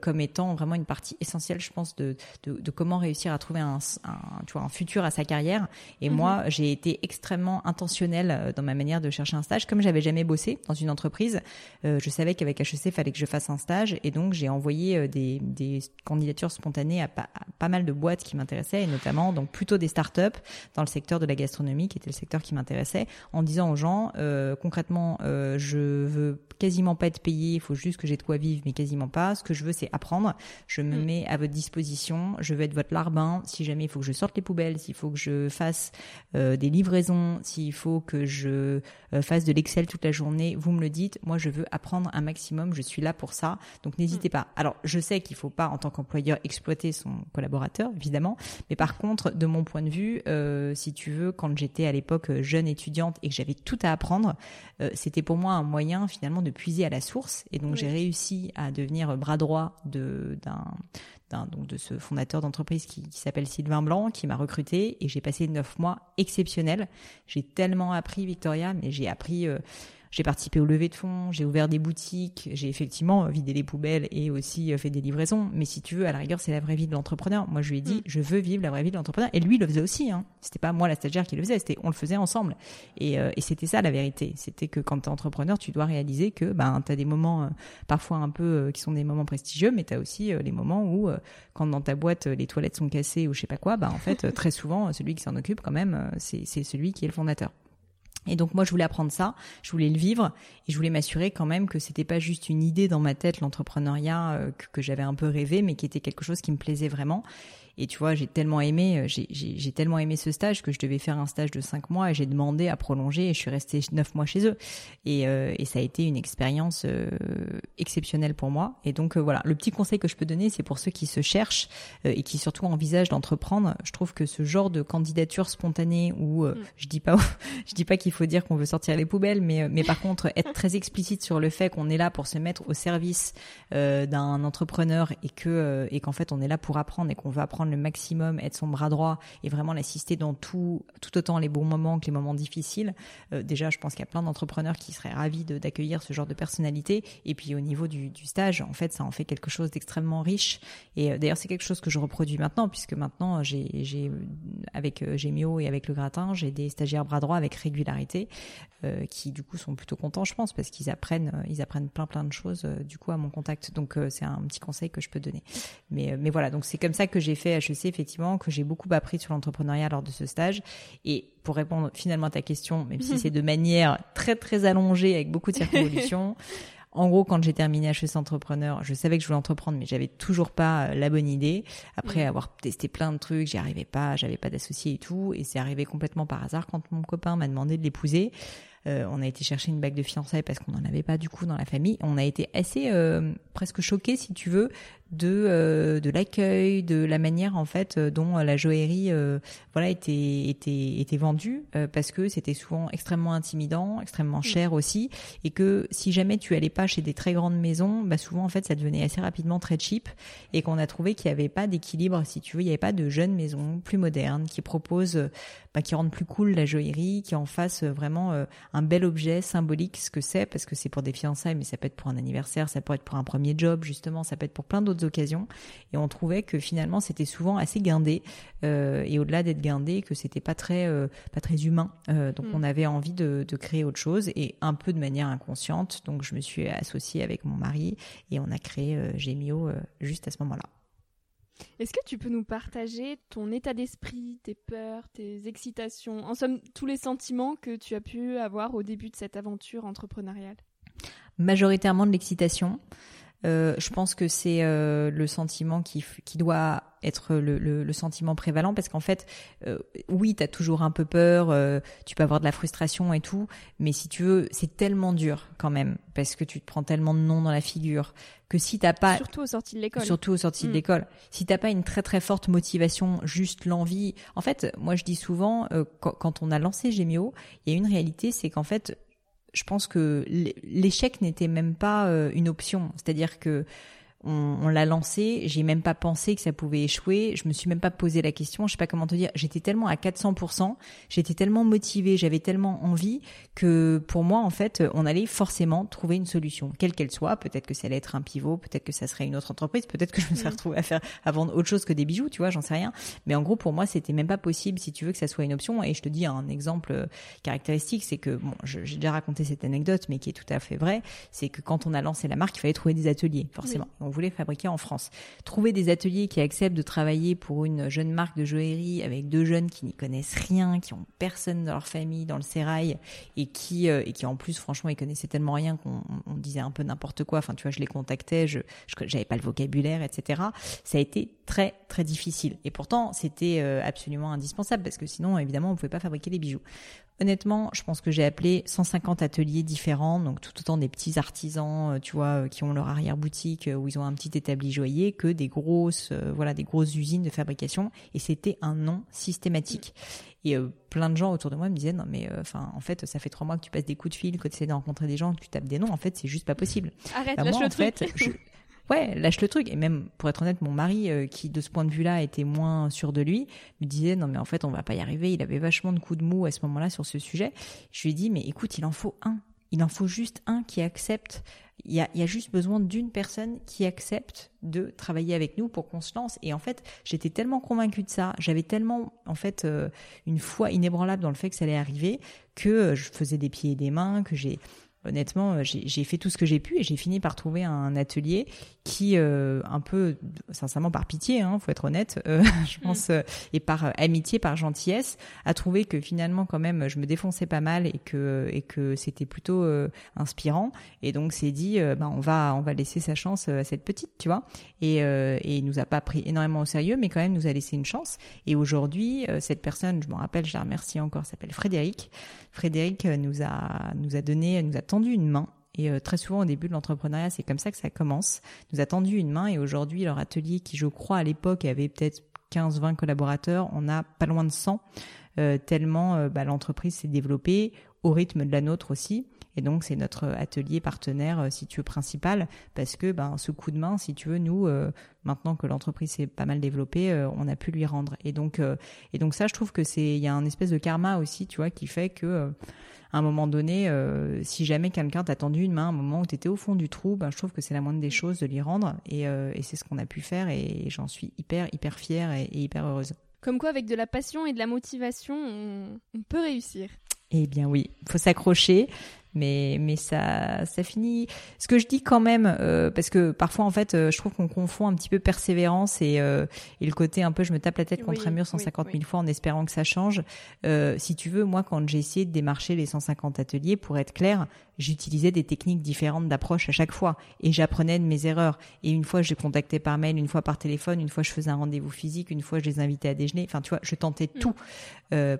comme étant vraiment une partie essentielle, je pense, de, de, de comment réussir à trouver un, un, tu vois, un futur à sa carrière. Et mhm. moi j'ai été extrêmement intentionnelle dans ma manière de chercher un stage, comme j'avais jamais bossé dans une entreprise. je savais qu'avec HEC il fallait que je fasse un stage et donc j'ai envoyé des, des candidatures spontanées à, pas mal de boîtes qui m'intéressaient et notamment donc plutôt des startups dans le secteur de la gastronomie qui était le secteur qui m'intéressait en disant aux gens euh, concrètement euh, je veux quasiment pas être payé, il faut juste que j'ai de quoi vivre mais quasiment pas. Ce que je veux c'est apprendre. Je me mm. mets à votre disposition, je veux être votre larbin si jamais il faut que je sorte les poubelles, s'il faut que je fasse euh, des livraisons, s'il faut que je fasse de l'Excel toute la journée, vous me le dites. Moi je veux apprendre un maximum, je suis là pour ça. Donc n'hésitez mm. pas. Alors je sais qu'il faut pas en tant qu'employeur exploiter exploiter son collaborateur, évidemment. Mais par contre, de mon point de vue, euh, si tu veux, quand j'étais à l'époque jeune étudiante et que j'avais tout à apprendre, euh, c'était pour moi un moyen finalement de puiser à la source. Et donc, j'ai réussi à devenir bras droit de d'un donc de ce fondateur d'entreprise qui, qui s'appelle Sylvain Blanc, qui m'a recruté et j'ai passé neuf mois exceptionnels. J'ai tellement appris, Victoria, mais j'ai appris euh, j'ai participé au levée de fonds, j'ai ouvert des boutiques, j'ai effectivement vidé les poubelles et aussi euh, fait des livraisons. Mais si tu veux, à la rigueur, c'est la vraie vie de l'entrepreneur. Moi, je lui ai dit, mm. je veux vivre la vraie vie de l'entrepreneur. Et lui, il le faisait aussi. Hein. C'était pas moi la stagiaire qui le faisait, c'était on le faisait ensemble. Et, euh, et c'était ça la vérité. C'était que quand tu es entrepreneur, tu dois réaliser que ben tu as des moments euh, parfois un peu qui sont des moments prestigieux, mais tu as aussi les moments où quand dans ta boîte les toilettes sont cassées ou je sais pas quoi, ben en fait très souvent celui qui s'en occupe quand même, c'est celui qui est le fondateur. Et donc moi je voulais apprendre ça, je voulais le vivre. Et je voulais m'assurer quand même que c'était pas juste une idée dans ma tête l'entrepreneuriat euh, que, que j'avais un peu rêvé mais qui était quelque chose qui me plaisait vraiment et tu vois, j'ai tellement aimé, euh, j'ai tellement aimé ce stage que je devais faire un stage de cinq mois et j'ai demandé à prolonger et je suis restée neuf mois chez eux. Et, euh, et ça a été une expérience euh, exceptionnelle pour moi. Et donc voilà, le petit conseil que je peux donner, c'est pour ceux qui se cherchent et qui surtout envisagent d'entreprendre. Je trouve que ce genre de candidature spontanée où mm. je dis pas, je dis pas qu'il faut dire qu'on veut sortir les poubelles, mais mais par contre être très explicite sur le fait qu'on est là pour se mettre au service d'un entrepreneur et que et qu'en fait on est là pour apprendre et qu'on veut apprendre le maximum, être son bras droit et vraiment l'assister dans tout, tout autant les bons moments que les moments difficiles. Euh, déjà, je pense qu'il y a plein d'entrepreneurs qui seraient ravis d'accueillir ce genre de personnalité. Et puis au niveau du, stage, en fait, ça en fait quelque chose d'extrêmement riche. Et euh, d'ailleurs, c'est quelque chose que je reproduis maintenant, puisque maintenant, j'ai avec euh, Gemio et avec le gratin, j'ai des stagiaires bras droit avec régularité, euh, qui du coup sont plutôt contents, je pense, parce qu'ils apprennent, ils apprennent plein plein de choses du coup à mon contact. Donc c'est un petit conseil que je peux donner. Mais mais voilà, donc c'est comme ça que j'ai fait HEC effectivement que j'ai beaucoup appris sur l'entrepreneuriat lors de ce stage. Et pour répondre finalement à ta question, même si c'est de manière très très allongée avec beaucoup de circonvolutions, en gros, quand j'ai terminé HEC Entrepreneur, je savais que je voulais entreprendre, mais j'avais toujours pas euh, la bonne idée. Après avoir testé plein de trucs, j'y arrivais pas, j'avais pas d'associé et tout, et c'est arrivé complètement par hasard quand mon copain m'a demandé de l'épouser. Euh, on a été chercher une bague de fiançailles parce qu'on n'en avait pas du coup dans la famille. On a été assez euh, presque choqués, si tu veux, de euh, de l'accueil, de la manière en fait euh, dont la joaillerie euh, voilà était était était vendue parce que c'était souvent extrêmement intimidant, extrêmement mm. cher aussi et que si jamais tu allais pas chez des très grandes maisons, bah souvent en fait ça devenait assez rapidement très cheap et qu'on a trouvé qu'il y avait pas d'équilibre si tu veux, il y avait pas de jeunes maisons plus modernes qui proposent bah, qui rendent plus cool la joaillerie, qui en fassent vraiment un bel objet symbolique ce que c'est parce que c'est pour des fiançailles mais ça peut être pour un anniversaire, ça peut être pour un premier job justement, ça peut être pour plein d'autres occasions. Et on trouvait que finalement c'était souvent assez guindé euh, et au-delà d'être guindé, que c'était pas très euh, pas très humain. Euh, donc mm. on avait envie de, de, créer autre chose et un peu de manière inconsciente. Donc je me suis associée avec mon mari et on a créé Gemio juste à ce moment-là. Est-ce que tu peux nous partager ton état d'esprit, tes peurs, tes excitations, en somme tous les sentiments que tu as pu avoir au début de cette aventure entrepreneuriale? Majoritairement de l'excitation. Euh, je pense que c'est euh, le sentiment qui, qui doit être le, le, le sentiment prévalent parce qu'en fait, euh, oui, tu as toujours un peu peur, euh, tu peux avoir de la frustration et tout, mais si tu veux, c'est tellement dur quand même parce que tu te prends tellement de noms dans la figure que si t'as pas surtout aux sorties de l'école. Surtout aux sorties de mm. l'école. Si t'as pas une très très forte motivation juste l'envie. En fait moi je dis souvent quand, quand on a lancé Gemio il y a une réalité c'est qu'en fait je pense que l'échec n'était même pas euh, une option. C'est-à-dire que on, on l'a lancé, j'ai même pas pensé que ça pouvait échouer, je me suis même pas posé la question, je sais pas comment te dire, j'étais tellement à 400%, j'étais tellement motivée, j'avais tellement envie que pour moi en fait, on allait forcément trouver une solution, quelle qu'elle soit, peut-être que ça allait être un pivot, peut-être que ça serait une autre entreprise, peut-être que je me serais mm. retrouvée à faire à vendre autre chose que des bijoux, tu vois, j'en sais rien, mais en gros pour moi, c'était même pas possible si tu veux que ça soit une option. Et je te dis un exemple euh, caractéristique, c'est que bon, j'ai déjà raconté cette anecdote mais qui est tout à fait vraie, c'est que quand on a lancé la marque, il fallait trouver des ateliers forcément on voulait fabriquer en France. Trouver des ateliers qui acceptent de travailler pour une jeune marque de joaillerie avec deux jeunes qui n'y connaissent rien, qui ont personne dans leur famille dans le sérail et qui euh, en plus franchement ils connaissaient tellement rien qu'on disait un peu n'importe quoi. Enfin tu vois je les contactais, je j'avais pas le vocabulaire etc. Ça a été très très difficile et pourtant c'était euh, absolument indispensable parce que sinon évidemment on pouvait pas fabriquer les bijoux. Honnêtement, je pense que j'ai appelé 150 ateliers différents, donc tout autant des petits artisans, euh, tu vois, qui ont leur arrière boutique, où ils ont un petit établi joaillier que des grosses, euh, voilà, des grosses usines de fabrication. Et c'était un non systématique. Et euh, plein de gens autour de moi me disaient non mais enfin en fait ça fait trois mois que tu passes des coups de fil, que tu essaies de rencontrer des gens, que tu tapes des noms. En fait c'est juste pas possible. Arrête, bah, lâche le truc. Ouais, lâche le truc. Et même, pour être honnête, mon mari, euh, qui de ce point de vue-là était moins sûr de lui, me disait non mais en fait on va pas y arriver. Il avait vachement de coups de mou à ce moment-là sur ce sujet. Je lui ai dit mais écoute, il en faut un. Il en faut juste un qui accepte. Il y a, juste besoin d'une personne qui accepte de travailler avec nous pour qu'on se lance. Et en fait, j'étais tellement convaincue de ça, j'avais tellement en fait euh, une foi inébranlable dans le fait que ça allait arriver que euh, je faisais des pieds et des mains, que j'ai honnêtement, euh, j'ai fait tout ce que j'ai pu et j'ai fini par trouver un atelier qui, euh, un peu, sincèrement par pitié, hein, faut être honnête, euh, je mm. pense, et par amitié, par gentillesse, a trouvé que finalement quand même je me défonçais pas mal et que et que c'était plutôt inspirant. Et donc c'est dit, ben on va on va laisser sa chance à cette petite, tu vois. Et et il nous a pas pris énormément au sérieux, mais quand même nous a laissé une chance. Et aujourd'hui, cette personne, je me rappelle, je la remercie encore, s'appelle Frédéric. Frédéric nous a nous a donné, nous a tendu une main. Et euh, très souvent au début de l'entrepreneuriat, c'est comme ça que ça commence. Nous a tendu une main et aujourd'hui, leur atelier qui, je crois, à l'époque avait peut-être 15-20 collaborateurs, on a pas loin de 100, euh, tellement euh, bah, l'entreprise s'est développée au rythme de la nôtre aussi. Et donc c'est notre atelier partenaire, si tu veux, principal, parce que ben ce coup de main, si tu veux, nous, maintenant que l'entreprise s'est pas mal développée, on a pu lui rendre. Et donc et donc ça, je trouve que c'est il y a un espèce de karma aussi, tu vois, qui fait que à un moment donné, euh, si jamais quelqu'un t'a tendu une main à un moment où tu étais au fond du trou, ben, je trouve que c'est la moindre des choses de lui rendre. Et, euh, et c'est ce qu'on a pu faire et j'en suis hyper, hyper fière et, hyper heureuse. Comme quoi, avec de la passion et de la motivation, on, on peut réussir. Eh bien oui, faut s'accrocher mais mais ça ça finit. Ce que je dis quand même euh, parce que parfois en fait euh, je trouve qu'on confond un petit peu persévérance et euh, et le côté un peu je me tape la tête contre un mur 150 000 fois en espérant que ça change. Si tu veux moi quand j'ai essayé de démarcher les 150 ateliers pour être clair j'utilisais des techniques différentes d'approche à chaque fois et j'apprenais de mes erreurs. Et une fois je les contactais par mail une fois par téléphone une fois je faisais un rendez-vous physique une fois je les invitais à déjeuner. Enfin tu vois je tentais mm. tout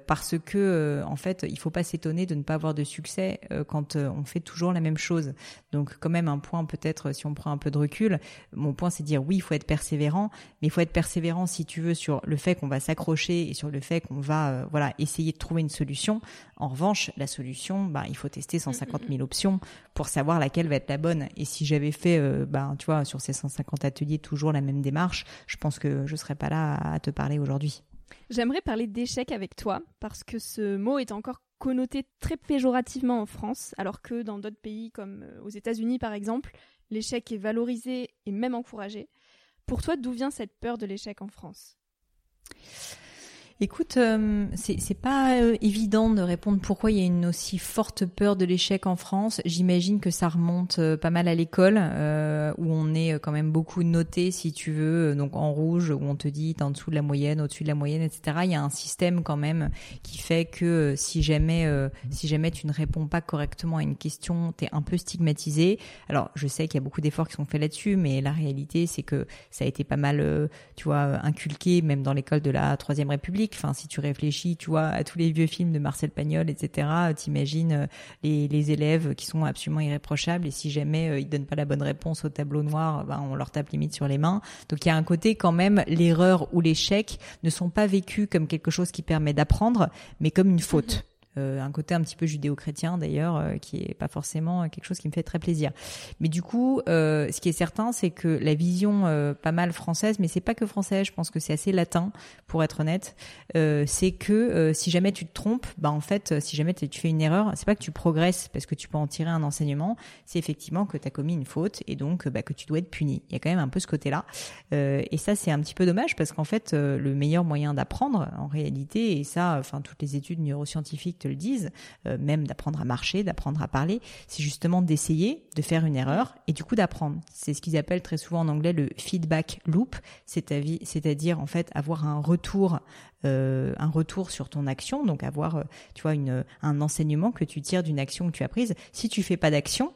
parce que en fait il faut pas s'étonner de ne pas avoir de succès quand euh, on fait toujours la même chose. Donc quand même un point peut-être si on prend un peu de recul, mon point c'est de dire oui, il faut être persévérant, mais il faut être persévérant si tu veux sur le fait qu'on va s'accrocher et sur le fait qu'on va euh, voilà essayer de trouver une solution. En revanche, la solution, bah, il faut tester 150 000 options pour savoir laquelle va être la bonne. Et si j'avais fait, euh, bah, tu vois, sur ces 150 ateliers toujours la même démarche, je pense que je serais pas là à te parler aujourd'hui. J'aimerais parler d'échec avec toi parce que ce mot est encore connoté très péjorativement en France, alors que dans d'autres pays comme euh, aux États-Unis par exemple, l'échec est valorisé et même encouragé. Pour toi, d'où vient cette peur de l'échec en France? Écoute, euh, c'est pas euh, évident de répondre pourquoi il y a une aussi forte peur de l'échec en France. J'imagine que ça remonte euh, pas mal à l'école, où on est quand même beaucoup noté, si tu veux, donc en rouge, où on te dit t'es en dessous de la moyenne, au-dessus de la moyenne, etc. Il y a un système quand même qui fait que si jamais, si jamais tu ne réponds pas correctement à une question, t'es un peu stigmatisé. Alors, je sais qu'il y a beaucoup d'efforts qui sont faits là-dessus, mais la réalité, c'est que ça a été pas mal, tu vois, inculqué, même dans l'école de la Troisième République Enfin, si tu réfléchis, tu vois, à tous les vieux films de Marcel Pagnol, etc., t'imagines euh, les, les élèves qui sont absolument irréprochables et si jamais euh, ils donnent pas la bonne réponse au tableau noir, ben, on leur tape limite sur les mains. Donc il y a un côté quand même, l'erreur ou l'échec ne sont pas vécus comme quelque chose qui permet d'apprendre, mais comme une faute. Euh, un côté un petit peu judéo-chrétien d'ailleurs, euh, qui est pas forcément quelque chose qui me fait très plaisir. Mais du coup, euh, ce qui est certain, c'est que la vision pas mal française, mais c'est pas que français, je pense que c'est assez latin pour être honnête, c'est que si jamais tu te trompes, bah en fait, si jamais tu fais une erreur, c'est pas que tu progresses parce que tu peux en tirer un enseignement, c'est effectivement que tu as commis une faute et donc bah, que tu dois être puni. Il y a quand même un peu ce côté-là, et ça c'est un petit peu dommage parce qu'en fait, le meilleur moyen d'apprendre en réalité, et ça, enfin toutes les études neuroscientifiques te le disent, euh, même d'apprendre à marcher, d'apprendre à parler, c'est justement d'essayer, de faire une erreur et du coup d'apprendre. C'est ce qu'ils appellent très souvent en anglais le feedback loop, c'est-à-dire en fait avoir un retour euh, un retour sur ton action, donc avoir, euh, tu vois, un enseignement que tu tires d'une action que tu as prise. Si tu fais pas d'action,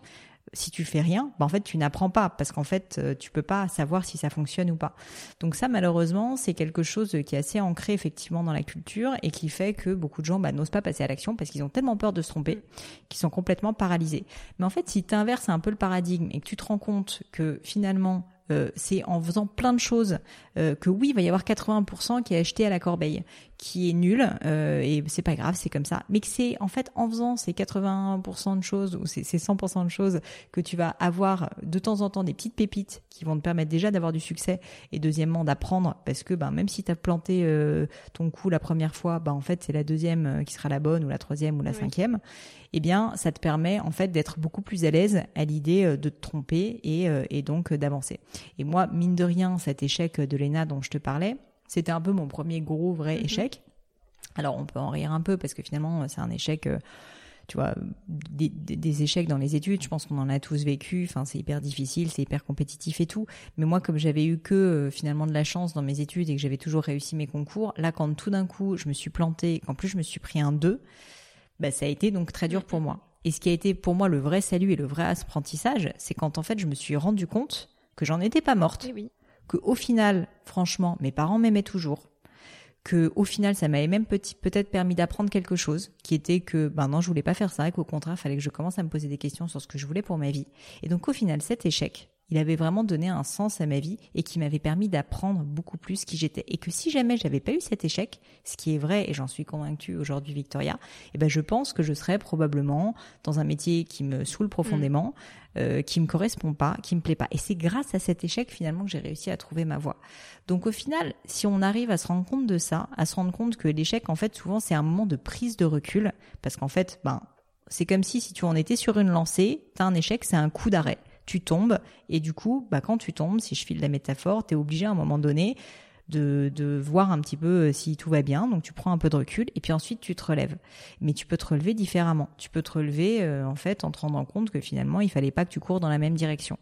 si tu fais rien, bah en fait tu n'apprends pas parce qu'en fait euh, tu peux pas savoir si ça fonctionne ou pas. Donc ça malheureusement c'est quelque chose qui est assez ancré effectivement dans la culture et qui fait que beaucoup de gens bah, n'osent pas passer à l'action parce qu'ils ont tellement peur de se tromper qu'ils sont complètement paralysés. Mais en fait si tu inverses un peu le paradigme et que tu te rends compte que finalement euh, c'est en faisant plein de choses euh, que oui, il va y avoir 80% qui est acheté à la corbeille, qui est nul euh, et c'est pas grave, c'est comme ça. Mais que c'est en fait en faisant ces 80% de choses ou ces, ces 100% de choses que tu vas avoir de temps en temps des petites pépites qui vont te permettre déjà d'avoir du succès et deuxièmement d'apprendre parce que ben même si tu as planté euh, ton coup la première fois, ben en fait c'est la deuxième euh, qui sera la bonne ou la troisième ou la cinquième. Eh bien, ça te permet en fait d'être beaucoup plus à l'aise à l'idée de te tromper et, et donc d'avancer. Et moi, mine de rien, cet échec de dont je te parlais, c'était un peu mon premier gros vrai mhm. échec. Alors on peut en rire un peu parce que finalement c'est un échec, euh, tu vois, des, échecs dans les études. Je pense qu'on en a tous vécu. Enfin c'est hyper difficile, c'est hyper compétitif et tout. Mais moi comme j'avais eu que euh, finalement de la chance dans mes études et que j'avais toujours réussi mes concours, là quand tout d'un coup je me suis plantée, qu'en plus je me suis pris un 2, bah ça a été donc très dur pour moi. Et ce qui a été pour moi le vrai salut et le vrai apprentissage, c'est quand en fait je me suis rendu compte que j'en étais pas morte. Eh oui que au final, franchement, mes parents m'aimaient toujours, que au final, ça m'avait même peut-être permis d'apprendre quelque chose, qui était que ben non, je voulais pas faire ça, et qu'au contraire, il fallait que je commence à me poser des questions sur ce que je voulais pour ma vie. Et donc au final, cet échec, il avait vraiment donné un sens à ma vie et qui m'avait permis d'apprendre beaucoup plus qui j'étais. Et que si jamais j'avais pas eu cet échec, ce qui est vrai et j'en suis convaincue aujourd'hui, Victoria, eh ben je pense que je serais probablement dans un métier qui me saoule profondément, mm. euh, qui me correspond pas, qui me plaît pas. Et c'est grâce à cet échec finalement que j'ai réussi à trouver ma voie. Donc au final, si on arrive à se rendre compte de ça, à se rendre compte que l'échec en fait souvent c'est un moment de prise de recul, parce qu'en fait, ben c'est comme si si tu en étais sur une lancée, t'as un échec, c'est un coup d'arrêt tu tombes et du coup, bah quand tu tombes, si je file la métaphore, tu es obligé à un moment donné de, de voir un petit peu euh, si tout va bien. Donc tu prends un peu de recul et puis ensuite tu te relèves. Mais tu peux te relever différemment. Tu peux te relever euh, en fait en te rendant compte que finalement il fallait pas que tu cours dans la même direction.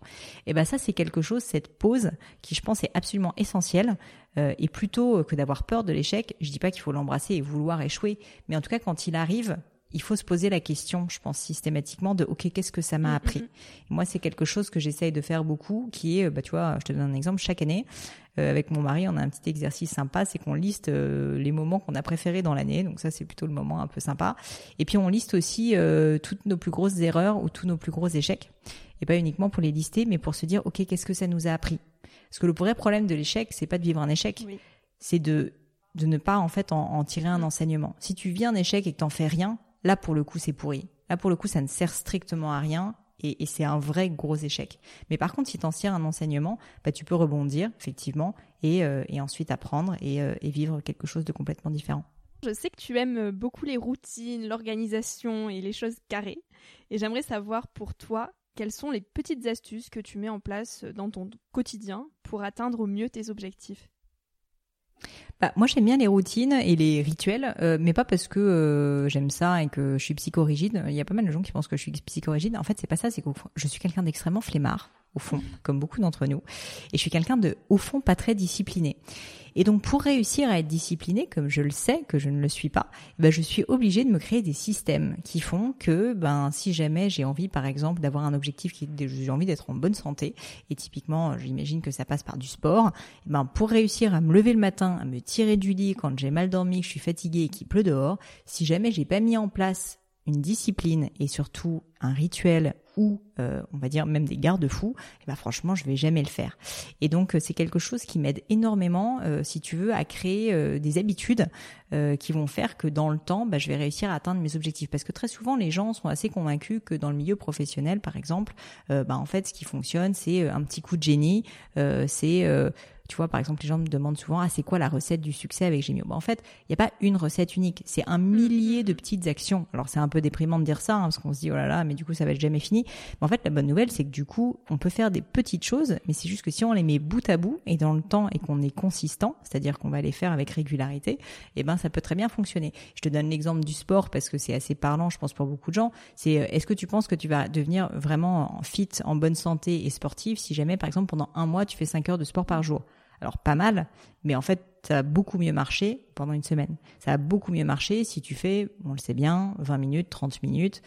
Et ben ça c'est quelque chose, cette pause qui je pense est absolument essentielle. Euh, et plutôt que d'avoir peur de l'échec, je dis pas qu'il faut l'embrasser et vouloir échouer, mais en tout cas quand il arrive, il faut se poser la question, je pense systématiquement, de ok, qu'est-ce que ça m'a mm, appris mm, mm. Moi, c'est quelque chose que j'essaye de faire beaucoup, qui est, bah, tu vois, je te donne un exemple, chaque année, euh, avec mon mari, on a un petit exercice sympa, c'est qu'on liste euh, les moments qu'on a préférés dans l'année, donc ça c'est plutôt le moment un peu sympa. Et puis on liste aussi euh, toutes nos plus grosses erreurs ou tous nos plus gros échecs, et pas uniquement pour les lister, mais pour se dire, ok, qu'est-ce que ça nous a appris Parce que le vrai problème de l'échec, c'est pas de vivre un échec, c'est de de ne pas en fait en, en tirer un enseignement. Si tu vis un échec et que t'en fais rien, Là, pour le coup, c'est pourri. Là, pour le coup, ça ne sert strictement à rien et, c'est un vrai gros échec. Mais par contre, si tu en tires un enseignement, bah, tu peux rebondir, effectivement, et, euh, ensuite apprendre euh, et, vivre quelque chose de complètement différent. Je sais que tu aimes beaucoup les routines, l'organisation et les choses carrées. Et j'aimerais savoir pour toi, quelles sont les petites astuces que tu mets en place dans ton quotidien pour atteindre au mieux tes objectifs? Bah, moi j'aime bien les routines et les rituels, euh, mais pas parce que euh, j'aime ça et que je suis psychorigide. Il y a pas mal de gens qui pensent que je suis psychorigide. En fait, c'est pas ça. C'est que je suis quelqu'un d'extrêmement flemmard au fond, comme beaucoup d'entre nous. Et je suis quelqu'un de, au fond, pas très discipliné. Et donc, pour réussir à être discipliné, comme je le sais que je ne le suis pas, ben, je suis obligée de me créer des systèmes qui font que, ben, si jamais j'ai envie, par exemple, d'avoir un objectif qui, j'ai envie d'être en bonne santé, et typiquement, j'imagine que ça passe par du sport, eh ben, pour réussir à me lever le matin, à me tirer du lit quand j'ai mal dormi, que je suis fatiguée et qu'il pleut dehors, si jamais j'ai pas mis en place une discipline et surtout un rituel ou euh, on va dire même des garde-fous, et eh ben franchement je vais jamais le faire. Et donc euh, c'est quelque chose qui m'aide énormément, euh, si tu veux, à créer des habitudes qui vont faire que dans le temps, bah, je vais réussir à atteindre mes objectifs. Parce que très souvent les gens sont assez convaincus que dans le milieu professionnel, par exemple, bah, en fait ce qui fonctionne c'est un petit coup de génie, c'est tu vois, par exemple, les gens me demandent souvent, ah, c'est quoi la recette du succès avec Gemio bah, En fait, il n'y a pas une recette unique. C'est un millier de petites actions. Alors, c'est un peu déprimant de dire ça, hein, parce qu'on se dit, oh là là, mais du coup, ça va être jamais fini. Mais en fait, la bonne nouvelle, c'est que du coup, on peut faire des petites choses, mais c'est juste que si on les met bout à bout et dans le temps et qu'on est consistant, c'est-à-dire qu'on va les faire avec régularité, eh ben, ça peut très bien fonctionner. Je te donne l'exemple du sport parce que c'est assez parlant, je pense, pour beaucoup de gens. C'est, euh, est-ce que tu penses que tu vas devenir vraiment fit, en bonne santé et sportif si jamais, par exemple, pendant un mois, tu fais 5 heures de sport par jour? Alors pas mal, mais en fait ça a beaucoup mieux marché pendant une semaine. Ça a beaucoup mieux marché si tu fais, on le sait bien, 20 minutes, 30 minutes,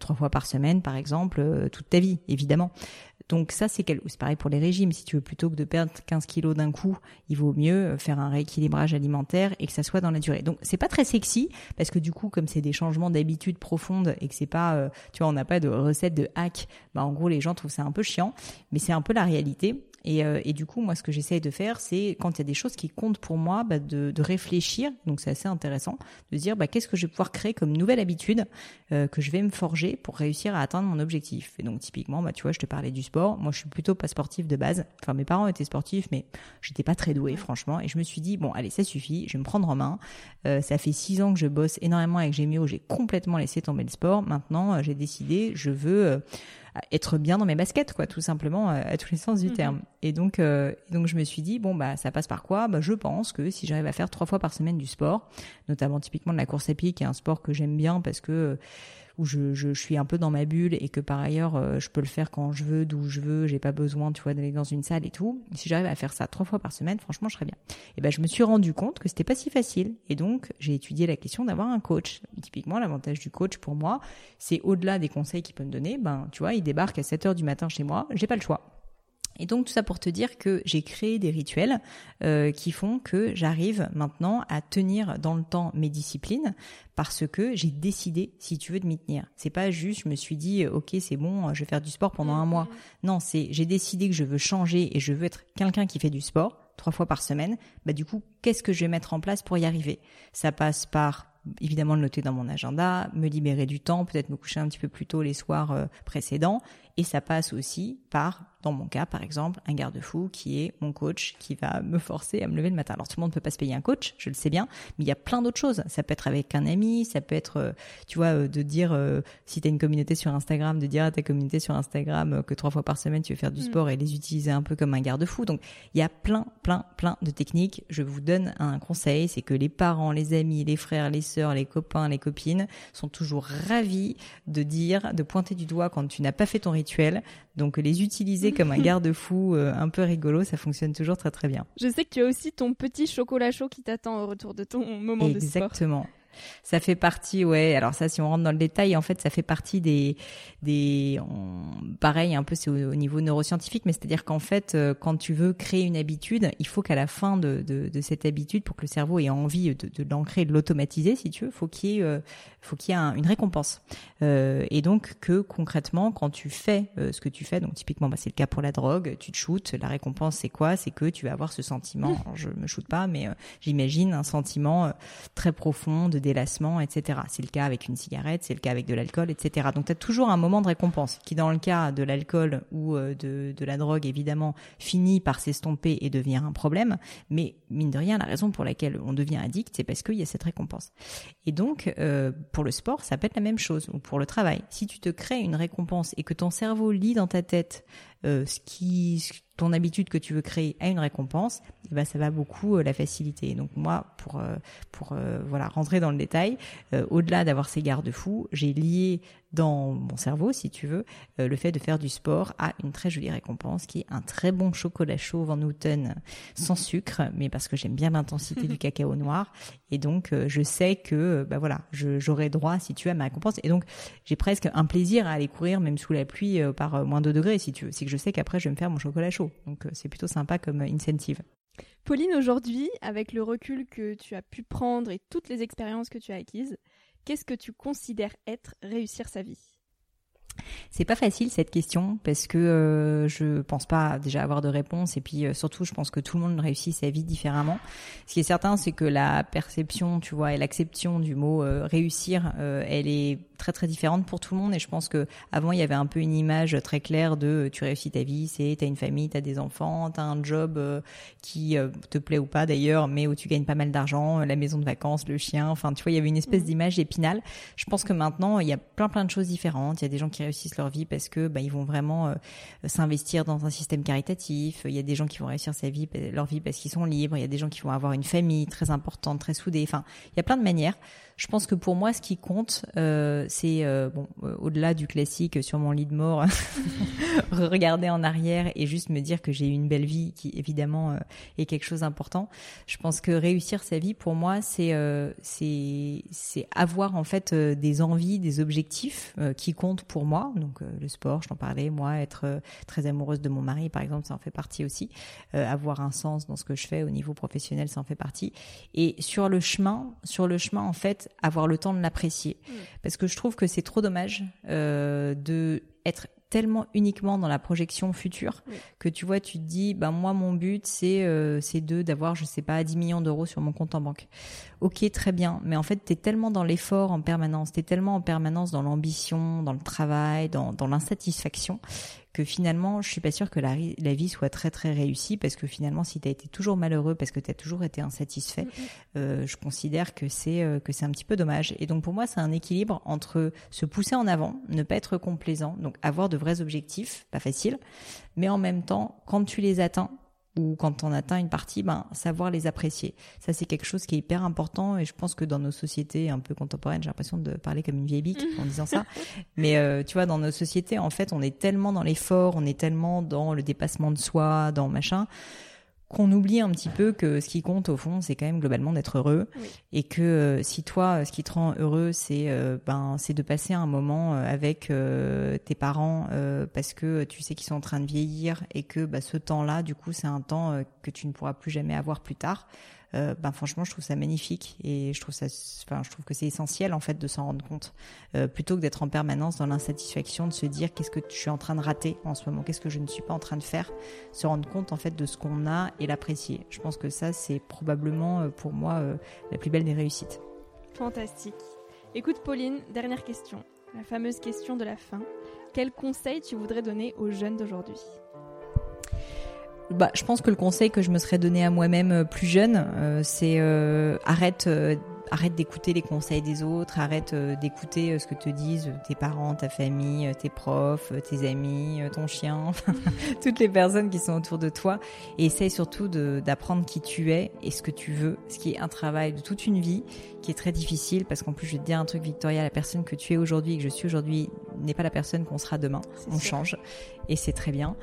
trois fois par semaine par exemple, euh, toute ta vie, évidemment. Donc ça c'est pareil pour les régimes. Si tu veux plutôt que de perdre 15 kilos d'un coup, il vaut mieux faire un rééquilibrage alimentaire et que ça soit dans la durée. Donc c'est pas très sexy parce que du coup comme c'est des changements d'habitude profondes et que c'est pas, euh, tu vois, on n'a pas de recette de hack, bah en gros les gens trouvent ça un peu chiant, mais c'est un peu la réalité. Et, euh, et du coup, moi, ce que j'essaye de faire, c'est quand il y a des choses qui comptent pour moi, bah, de, de réfléchir. Donc, c'est assez intéressant de dire bah, qu'est-ce que je vais pouvoir créer comme nouvelle habitude euh, que je vais me forger pour réussir à atteindre mon objectif. Et donc, typiquement, bah, tu vois, je te parlais du sport. Moi, je suis plutôt pas sportif de base. Enfin, mes parents étaient sportifs, mais j'étais pas très douée, franchement. Et je me suis dit bon, allez, ça suffit. Je vais me prendre en main. Euh, ça fait six ans que je bosse énormément avec Gémio. J'ai complètement laissé tomber le sport. Maintenant, euh, j'ai décidé, je veux euh, être bien dans mes baskets, quoi, tout simplement, à tous les sens du Mhm. terme. Et donc, euh, donc, je me suis dit, bon, bah, ça passe par quoi? Bah, je pense que si j'arrive à faire trois fois par semaine du sport, notamment typiquement de la course à pied, qui est un sport que j'aime bien parce que euh, où je, je, je suis un peu dans ma bulle et que par ailleurs, euh, je peux le faire quand je veux, d'où je veux, j'ai pas besoin, tu vois, d'aller dans une salle et tout. Si j'arrive à faire ça trois fois par semaine, franchement, je serais bien. Et ben, je me suis rendu compte que c'était pas si facile. Et donc, j'ai étudié la question d'avoir un coach. Typiquement, l'avantage du coach pour moi, c'est au-delà des conseils qu'il peut me donner, ben, tu vois, il débarque à 7 heures du matin chez moi, j'ai pas le choix. Et donc tout ça pour te dire que j'ai créé des rituels euh, qui font que j'arrive maintenant à tenir dans le temps mes disciplines parce que j'ai décidé, si tu veux, de m'y tenir. C'est pas juste, je me suis dit, ok, c'est bon, je vais faire du sport pendant un mois. Non, c'est, j'ai décidé que je veux changer et je veux être quelqu'un qui fait du sport trois fois par semaine. Bah du coup, qu'est-ce que je vais mettre en place pour y arriver? Ça passe par évidemment le noter dans mon agenda, me libérer du temps, peut-être me coucher un petit peu plus tôt les soirs euh, précédents. Et ça passe aussi par, dans mon cas par exemple, un garde-fou qui est mon coach qui va me forcer à me lever le matin. Alors tout le monde ne peut pas se payer un coach, je le sais bien, mais il y a plein d'autres choses. Ça peut être avec un ami, ça peut être, euh, tu vois, euh, de dire, euh, si tu as une communauté sur Instagram, de dire à ta communauté sur Instagram que trois fois par semaine tu veux faire du Mm. sport et les utiliser un peu comme un garde-fou. Donc il y a plein, plein, plein de techniques. Je vous donne un conseil, c'est que les parents, les amis, les frères, les sœurs, les copains, les copines sont toujours ravis de dire, de pointer du doigt quand tu n'as pas fait ton rituel. Donc les utiliser comme un garde-fou euh, un peu rigolo, ça fonctionne toujours très très bien. Je sais que tu as aussi ton petit chocolat chaud qui t'attend au retour de ton moment de sport. Exactement. Ça fait partie, ouais. Alors ça, si on rentre dans le détail, en fait, ça fait partie des, des, on- pareil, un peu c'est au, au niveau neuroscientifique, mais c'est-à-dire qu'en fait, euh, quand tu veux créer une habitude, il faut qu'à la fin de, de, de cette habitude, pour que le cerveau ait envie de, de l'ancrer, de l'automatiser, si tu veux, faut qu'il y ait, euh, faut qu'il y ait un- une récompense. Euh, et donc que concrètement, quand tu fais euh, ce que tu fais, donc typiquement, bah, c'est le cas pour la drogue, tu te shootes, la récompense c'est quoi? C'est que tu vas avoir ce sentiment. Alors, je me shoote pas, mais j'imagine un sentiment très profond de délassement, etc. C'est le cas avec une cigarette, c'est le cas avec de l'alcool, etc. Donc tu as toujours un moment de récompense qui, dans le cas de l'alcool ou euh, de, la drogue, évidemment, finit par s'estomper et devient un problème. Mais mine de rien, la raison pour laquelle on devient addict, c'est parce qu'il y a cette récompense. Et donc, euh, pour le sport, ça peut être la même chose, ou pour le travail. Si tu te crées une récompense et que ton cerveau lit dans ta tête euh, ce qui, ton habitude que tu veux créer a une récompense, eh ben ça va beaucoup euh, la faciliter. Donc moi, pour euh, pour euh, voilà rentrer dans le détail, au-delà d'avoir ces garde-fous, j'ai lié dans mon cerveau, si tu veux, euh, le fait de faire du sport à une très jolie récompense qui est un très bon chocolat chaud Van Houten sans sucre, mais parce que j'aime bien l'intensité du cacao noir. Et donc, euh, je sais que, euh, bah voilà, j'aurai droit, si tu veux, à ma récompense. Et donc, j'ai presque un plaisir à aller courir, même sous la pluie, euh, par moins 2 degrés, si tu veux. C'est que je sais qu'après, je vais me faire mon chocolat chaud. Donc, c'est plutôt sympa comme incentive. Pauline, aujourd'hui, avec le recul que tu as pu prendre et toutes les expériences que tu as acquises, qu'est-ce que tu considères être réussir sa vie? C'est pas facile cette question parce que euh, je pense pas déjà avoir de réponse et puis euh, surtout je pense que tout le monde réussit sa vie différemment. Ce qui est certain c'est que la perception, tu vois, et l'acception du mot euh, réussir, elle est très très différente pour tout le monde et je pense que avant il y avait un peu une image très claire de euh, tu réussis ta vie, c'est t'as une famille, t'as des enfants, t'as un job euh, qui euh, te plaît ou pas d'ailleurs, mais où tu gagnes pas mal d'argent, la maison de vacances, le chien, enfin tu vois il y avait une espèce Mhm. d'image épinale. Je pense que maintenant il y a plein plein de choses différentes. Il y a des gens qui réussissent leur vie parce que bah, ils vont vraiment euh, s'investir dans un système caritatif. Il y a des gens qui vont réussir sa vie, leur vie parce qu'ils sont libres. Il y a des gens qui vont avoir une famille très importante, très soudée. Enfin, il y a plein de manières. Je pense que pour moi, ce qui compte, euh, c'est euh, bon, euh, au-delà du classique sur mon lit de mort, regarder en arrière et juste me dire que j'ai eu une belle vie, qui évidemment euh, est quelque chose d'important. Je pense que réussir sa vie, pour moi, c'est euh, c'est c'est avoir en fait euh, des envies, des objectifs euh, qui comptent pour moi. Donc euh, le sport, je t'en parlais, moi, être euh, très amoureuse de mon mari, par exemple, ça en fait partie aussi. Euh, avoir un sens dans ce que je fais au niveau professionnel, ça en fait partie. Et sur le chemin, sur le chemin, en fait, avoir le temps de l'apprécier. Mm. Parce que je trouve que c'est trop dommage euh, de être tellement uniquement dans la projection future que tu vois, tu te dis, bah moi mon but c'est euh, c'est de d'avoir je sais pas 10 millions d'euros sur mon compte en banque. Ok, très bien, mais en fait tu es tellement dans l'effort en permanence, tu es tellement en permanence dans l'ambition, dans le travail, dans dans l'insatisfaction que finalement, je suis pas sûre que la, la, vie soit très très réussie parce que finalement, si tu as été toujours malheureux parce que tu as toujours été insatisfait, euh, je considère que c'est euh, que c'est un petit peu dommage. Et donc pour moi, c'est un équilibre entre se pousser en avant, ne pas être complaisant, donc avoir de vrais objectifs, pas facile, mais en même temps, quand tu les atteins, ou quand on atteint une partie, ben savoir les apprécier. Ça c'est quelque chose qui est hyper important et je pense que dans nos sociétés un peu contemporaines, j'ai l'impression de parler comme une vieille bique en disant ça, mais euh, tu vois dans nos sociétés en fait, on est tellement dans l'effort, on est tellement dans le dépassement de soi, dans machin qu'on oublie un petit peu que ce qui compte au fond, c'est quand même globalement d'être heureux et que euh, si toi, ce qui te rend heureux, c'est euh, ben c'est de passer un moment euh, avec tes parents parce que tu sais qu'ils sont en train de vieillir et que bah, ce temps-là, du coup, c'est un temps que tu ne pourras plus jamais avoir plus tard. Euh, ben franchement, je trouve ça magnifique et je trouve que c'est essentiel en fait de s'en rendre compte, euh, plutôt que d'être en permanence dans l'insatisfaction, de se dire qu'est-ce que je suis en train de rater en ce moment, qu'est-ce que je ne suis pas en train de faire, se rendre compte en fait de ce qu'on a et l'apprécier. Je pense que ça, c'est probablement euh, pour moi la plus belle des réussites. Fantastique. Écoute Pauline, dernière question, la fameuse question de la fin. Quel conseil tu voudrais donner aux jeunes d'aujourd'hui? Bah, je pense que le conseil que je me serais donné à moi-même euh, plus jeune, euh, c'est euh, arrête arrête d'écouter les conseils des autres, arrête d'écouter ce que te disent tes parents, ta famille, tes profs, tes amis, ton chien, toutes les personnes qui sont autour de toi. Et essaye surtout d'apprendre qui tu es et ce que tu veux, ce qui est un travail de toute une vie, qui est très difficile parce qu'en plus je vais te dire un truc Victoria, la personne que tu es aujourd'hui, que je suis aujourd'hui, n'est pas la personne qu'on sera demain. On change et c'est très bien.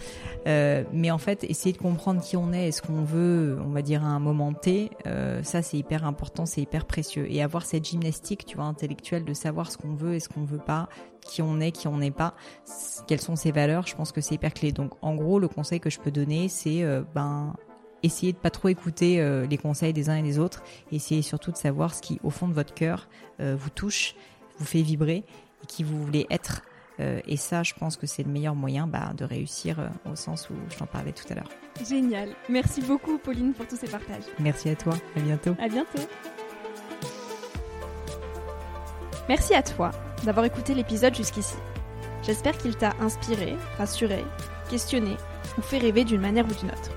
Euh, mais en fait, essayer de comprendre qui on est et ce qu'on veut, on va dire à un moment T, euh, ça c'est hyper important, c'est hyper précieux. Et avoir cette gymnastique, tu vois, intellectuelle de savoir ce qu'on veut et ce qu'on veut pas, qui on est, qui on n'est pas, quelles sont ses valeurs, je pense que c'est hyper clé. Donc en gros, le conseil que je peux donner, c'est euh, ben essayez de pas trop écouter les conseils des uns et des autres. Essayez surtout de savoir ce qui, au fond de votre cœur, vous touche, vous fait vibrer et qui vous voulez être. Euh, et ça, je pense que c'est le meilleur moyen bah, de réussir au sens où je t'en parlais tout à l'heure. Génial. Merci beaucoup, Pauline, pour tous ces partages. Merci à toi. À bientôt. À bientôt. Merci à toi d'avoir écouté l'épisode jusqu'ici. J'espère qu'il t'a inspiré, rassuré, questionné ou fait rêver d'une manière ou d'une autre.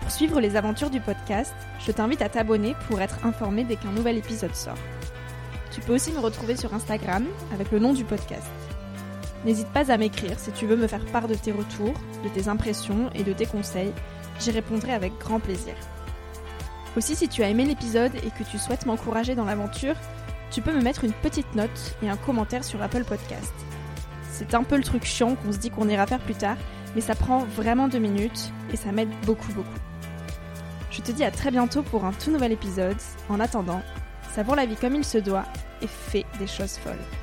Pour suivre les aventures du podcast, je t'invite à t'abonner pour être informé dès qu'un nouvel épisode sort. Tu peux aussi me retrouver sur Instagram avec le nom du podcast. N'hésite pas à m'écrire si tu veux me faire part de tes retours, de tes impressions et de tes conseils. J'y répondrai avec grand plaisir. Aussi, si tu as aimé l'épisode et que tu souhaites m'encourager dans l'aventure, tu peux me mettre une petite note et un commentaire sur Apple Podcast. C'est un peu le truc chiant qu'on se dit qu'on ira faire plus tard, mais ça prend vraiment deux minutes et ça m'aide beaucoup beaucoup. Je te dis à très bientôt pour un tout nouvel épisode. En attendant, savoure la vie comme il se doit et fais des choses folles.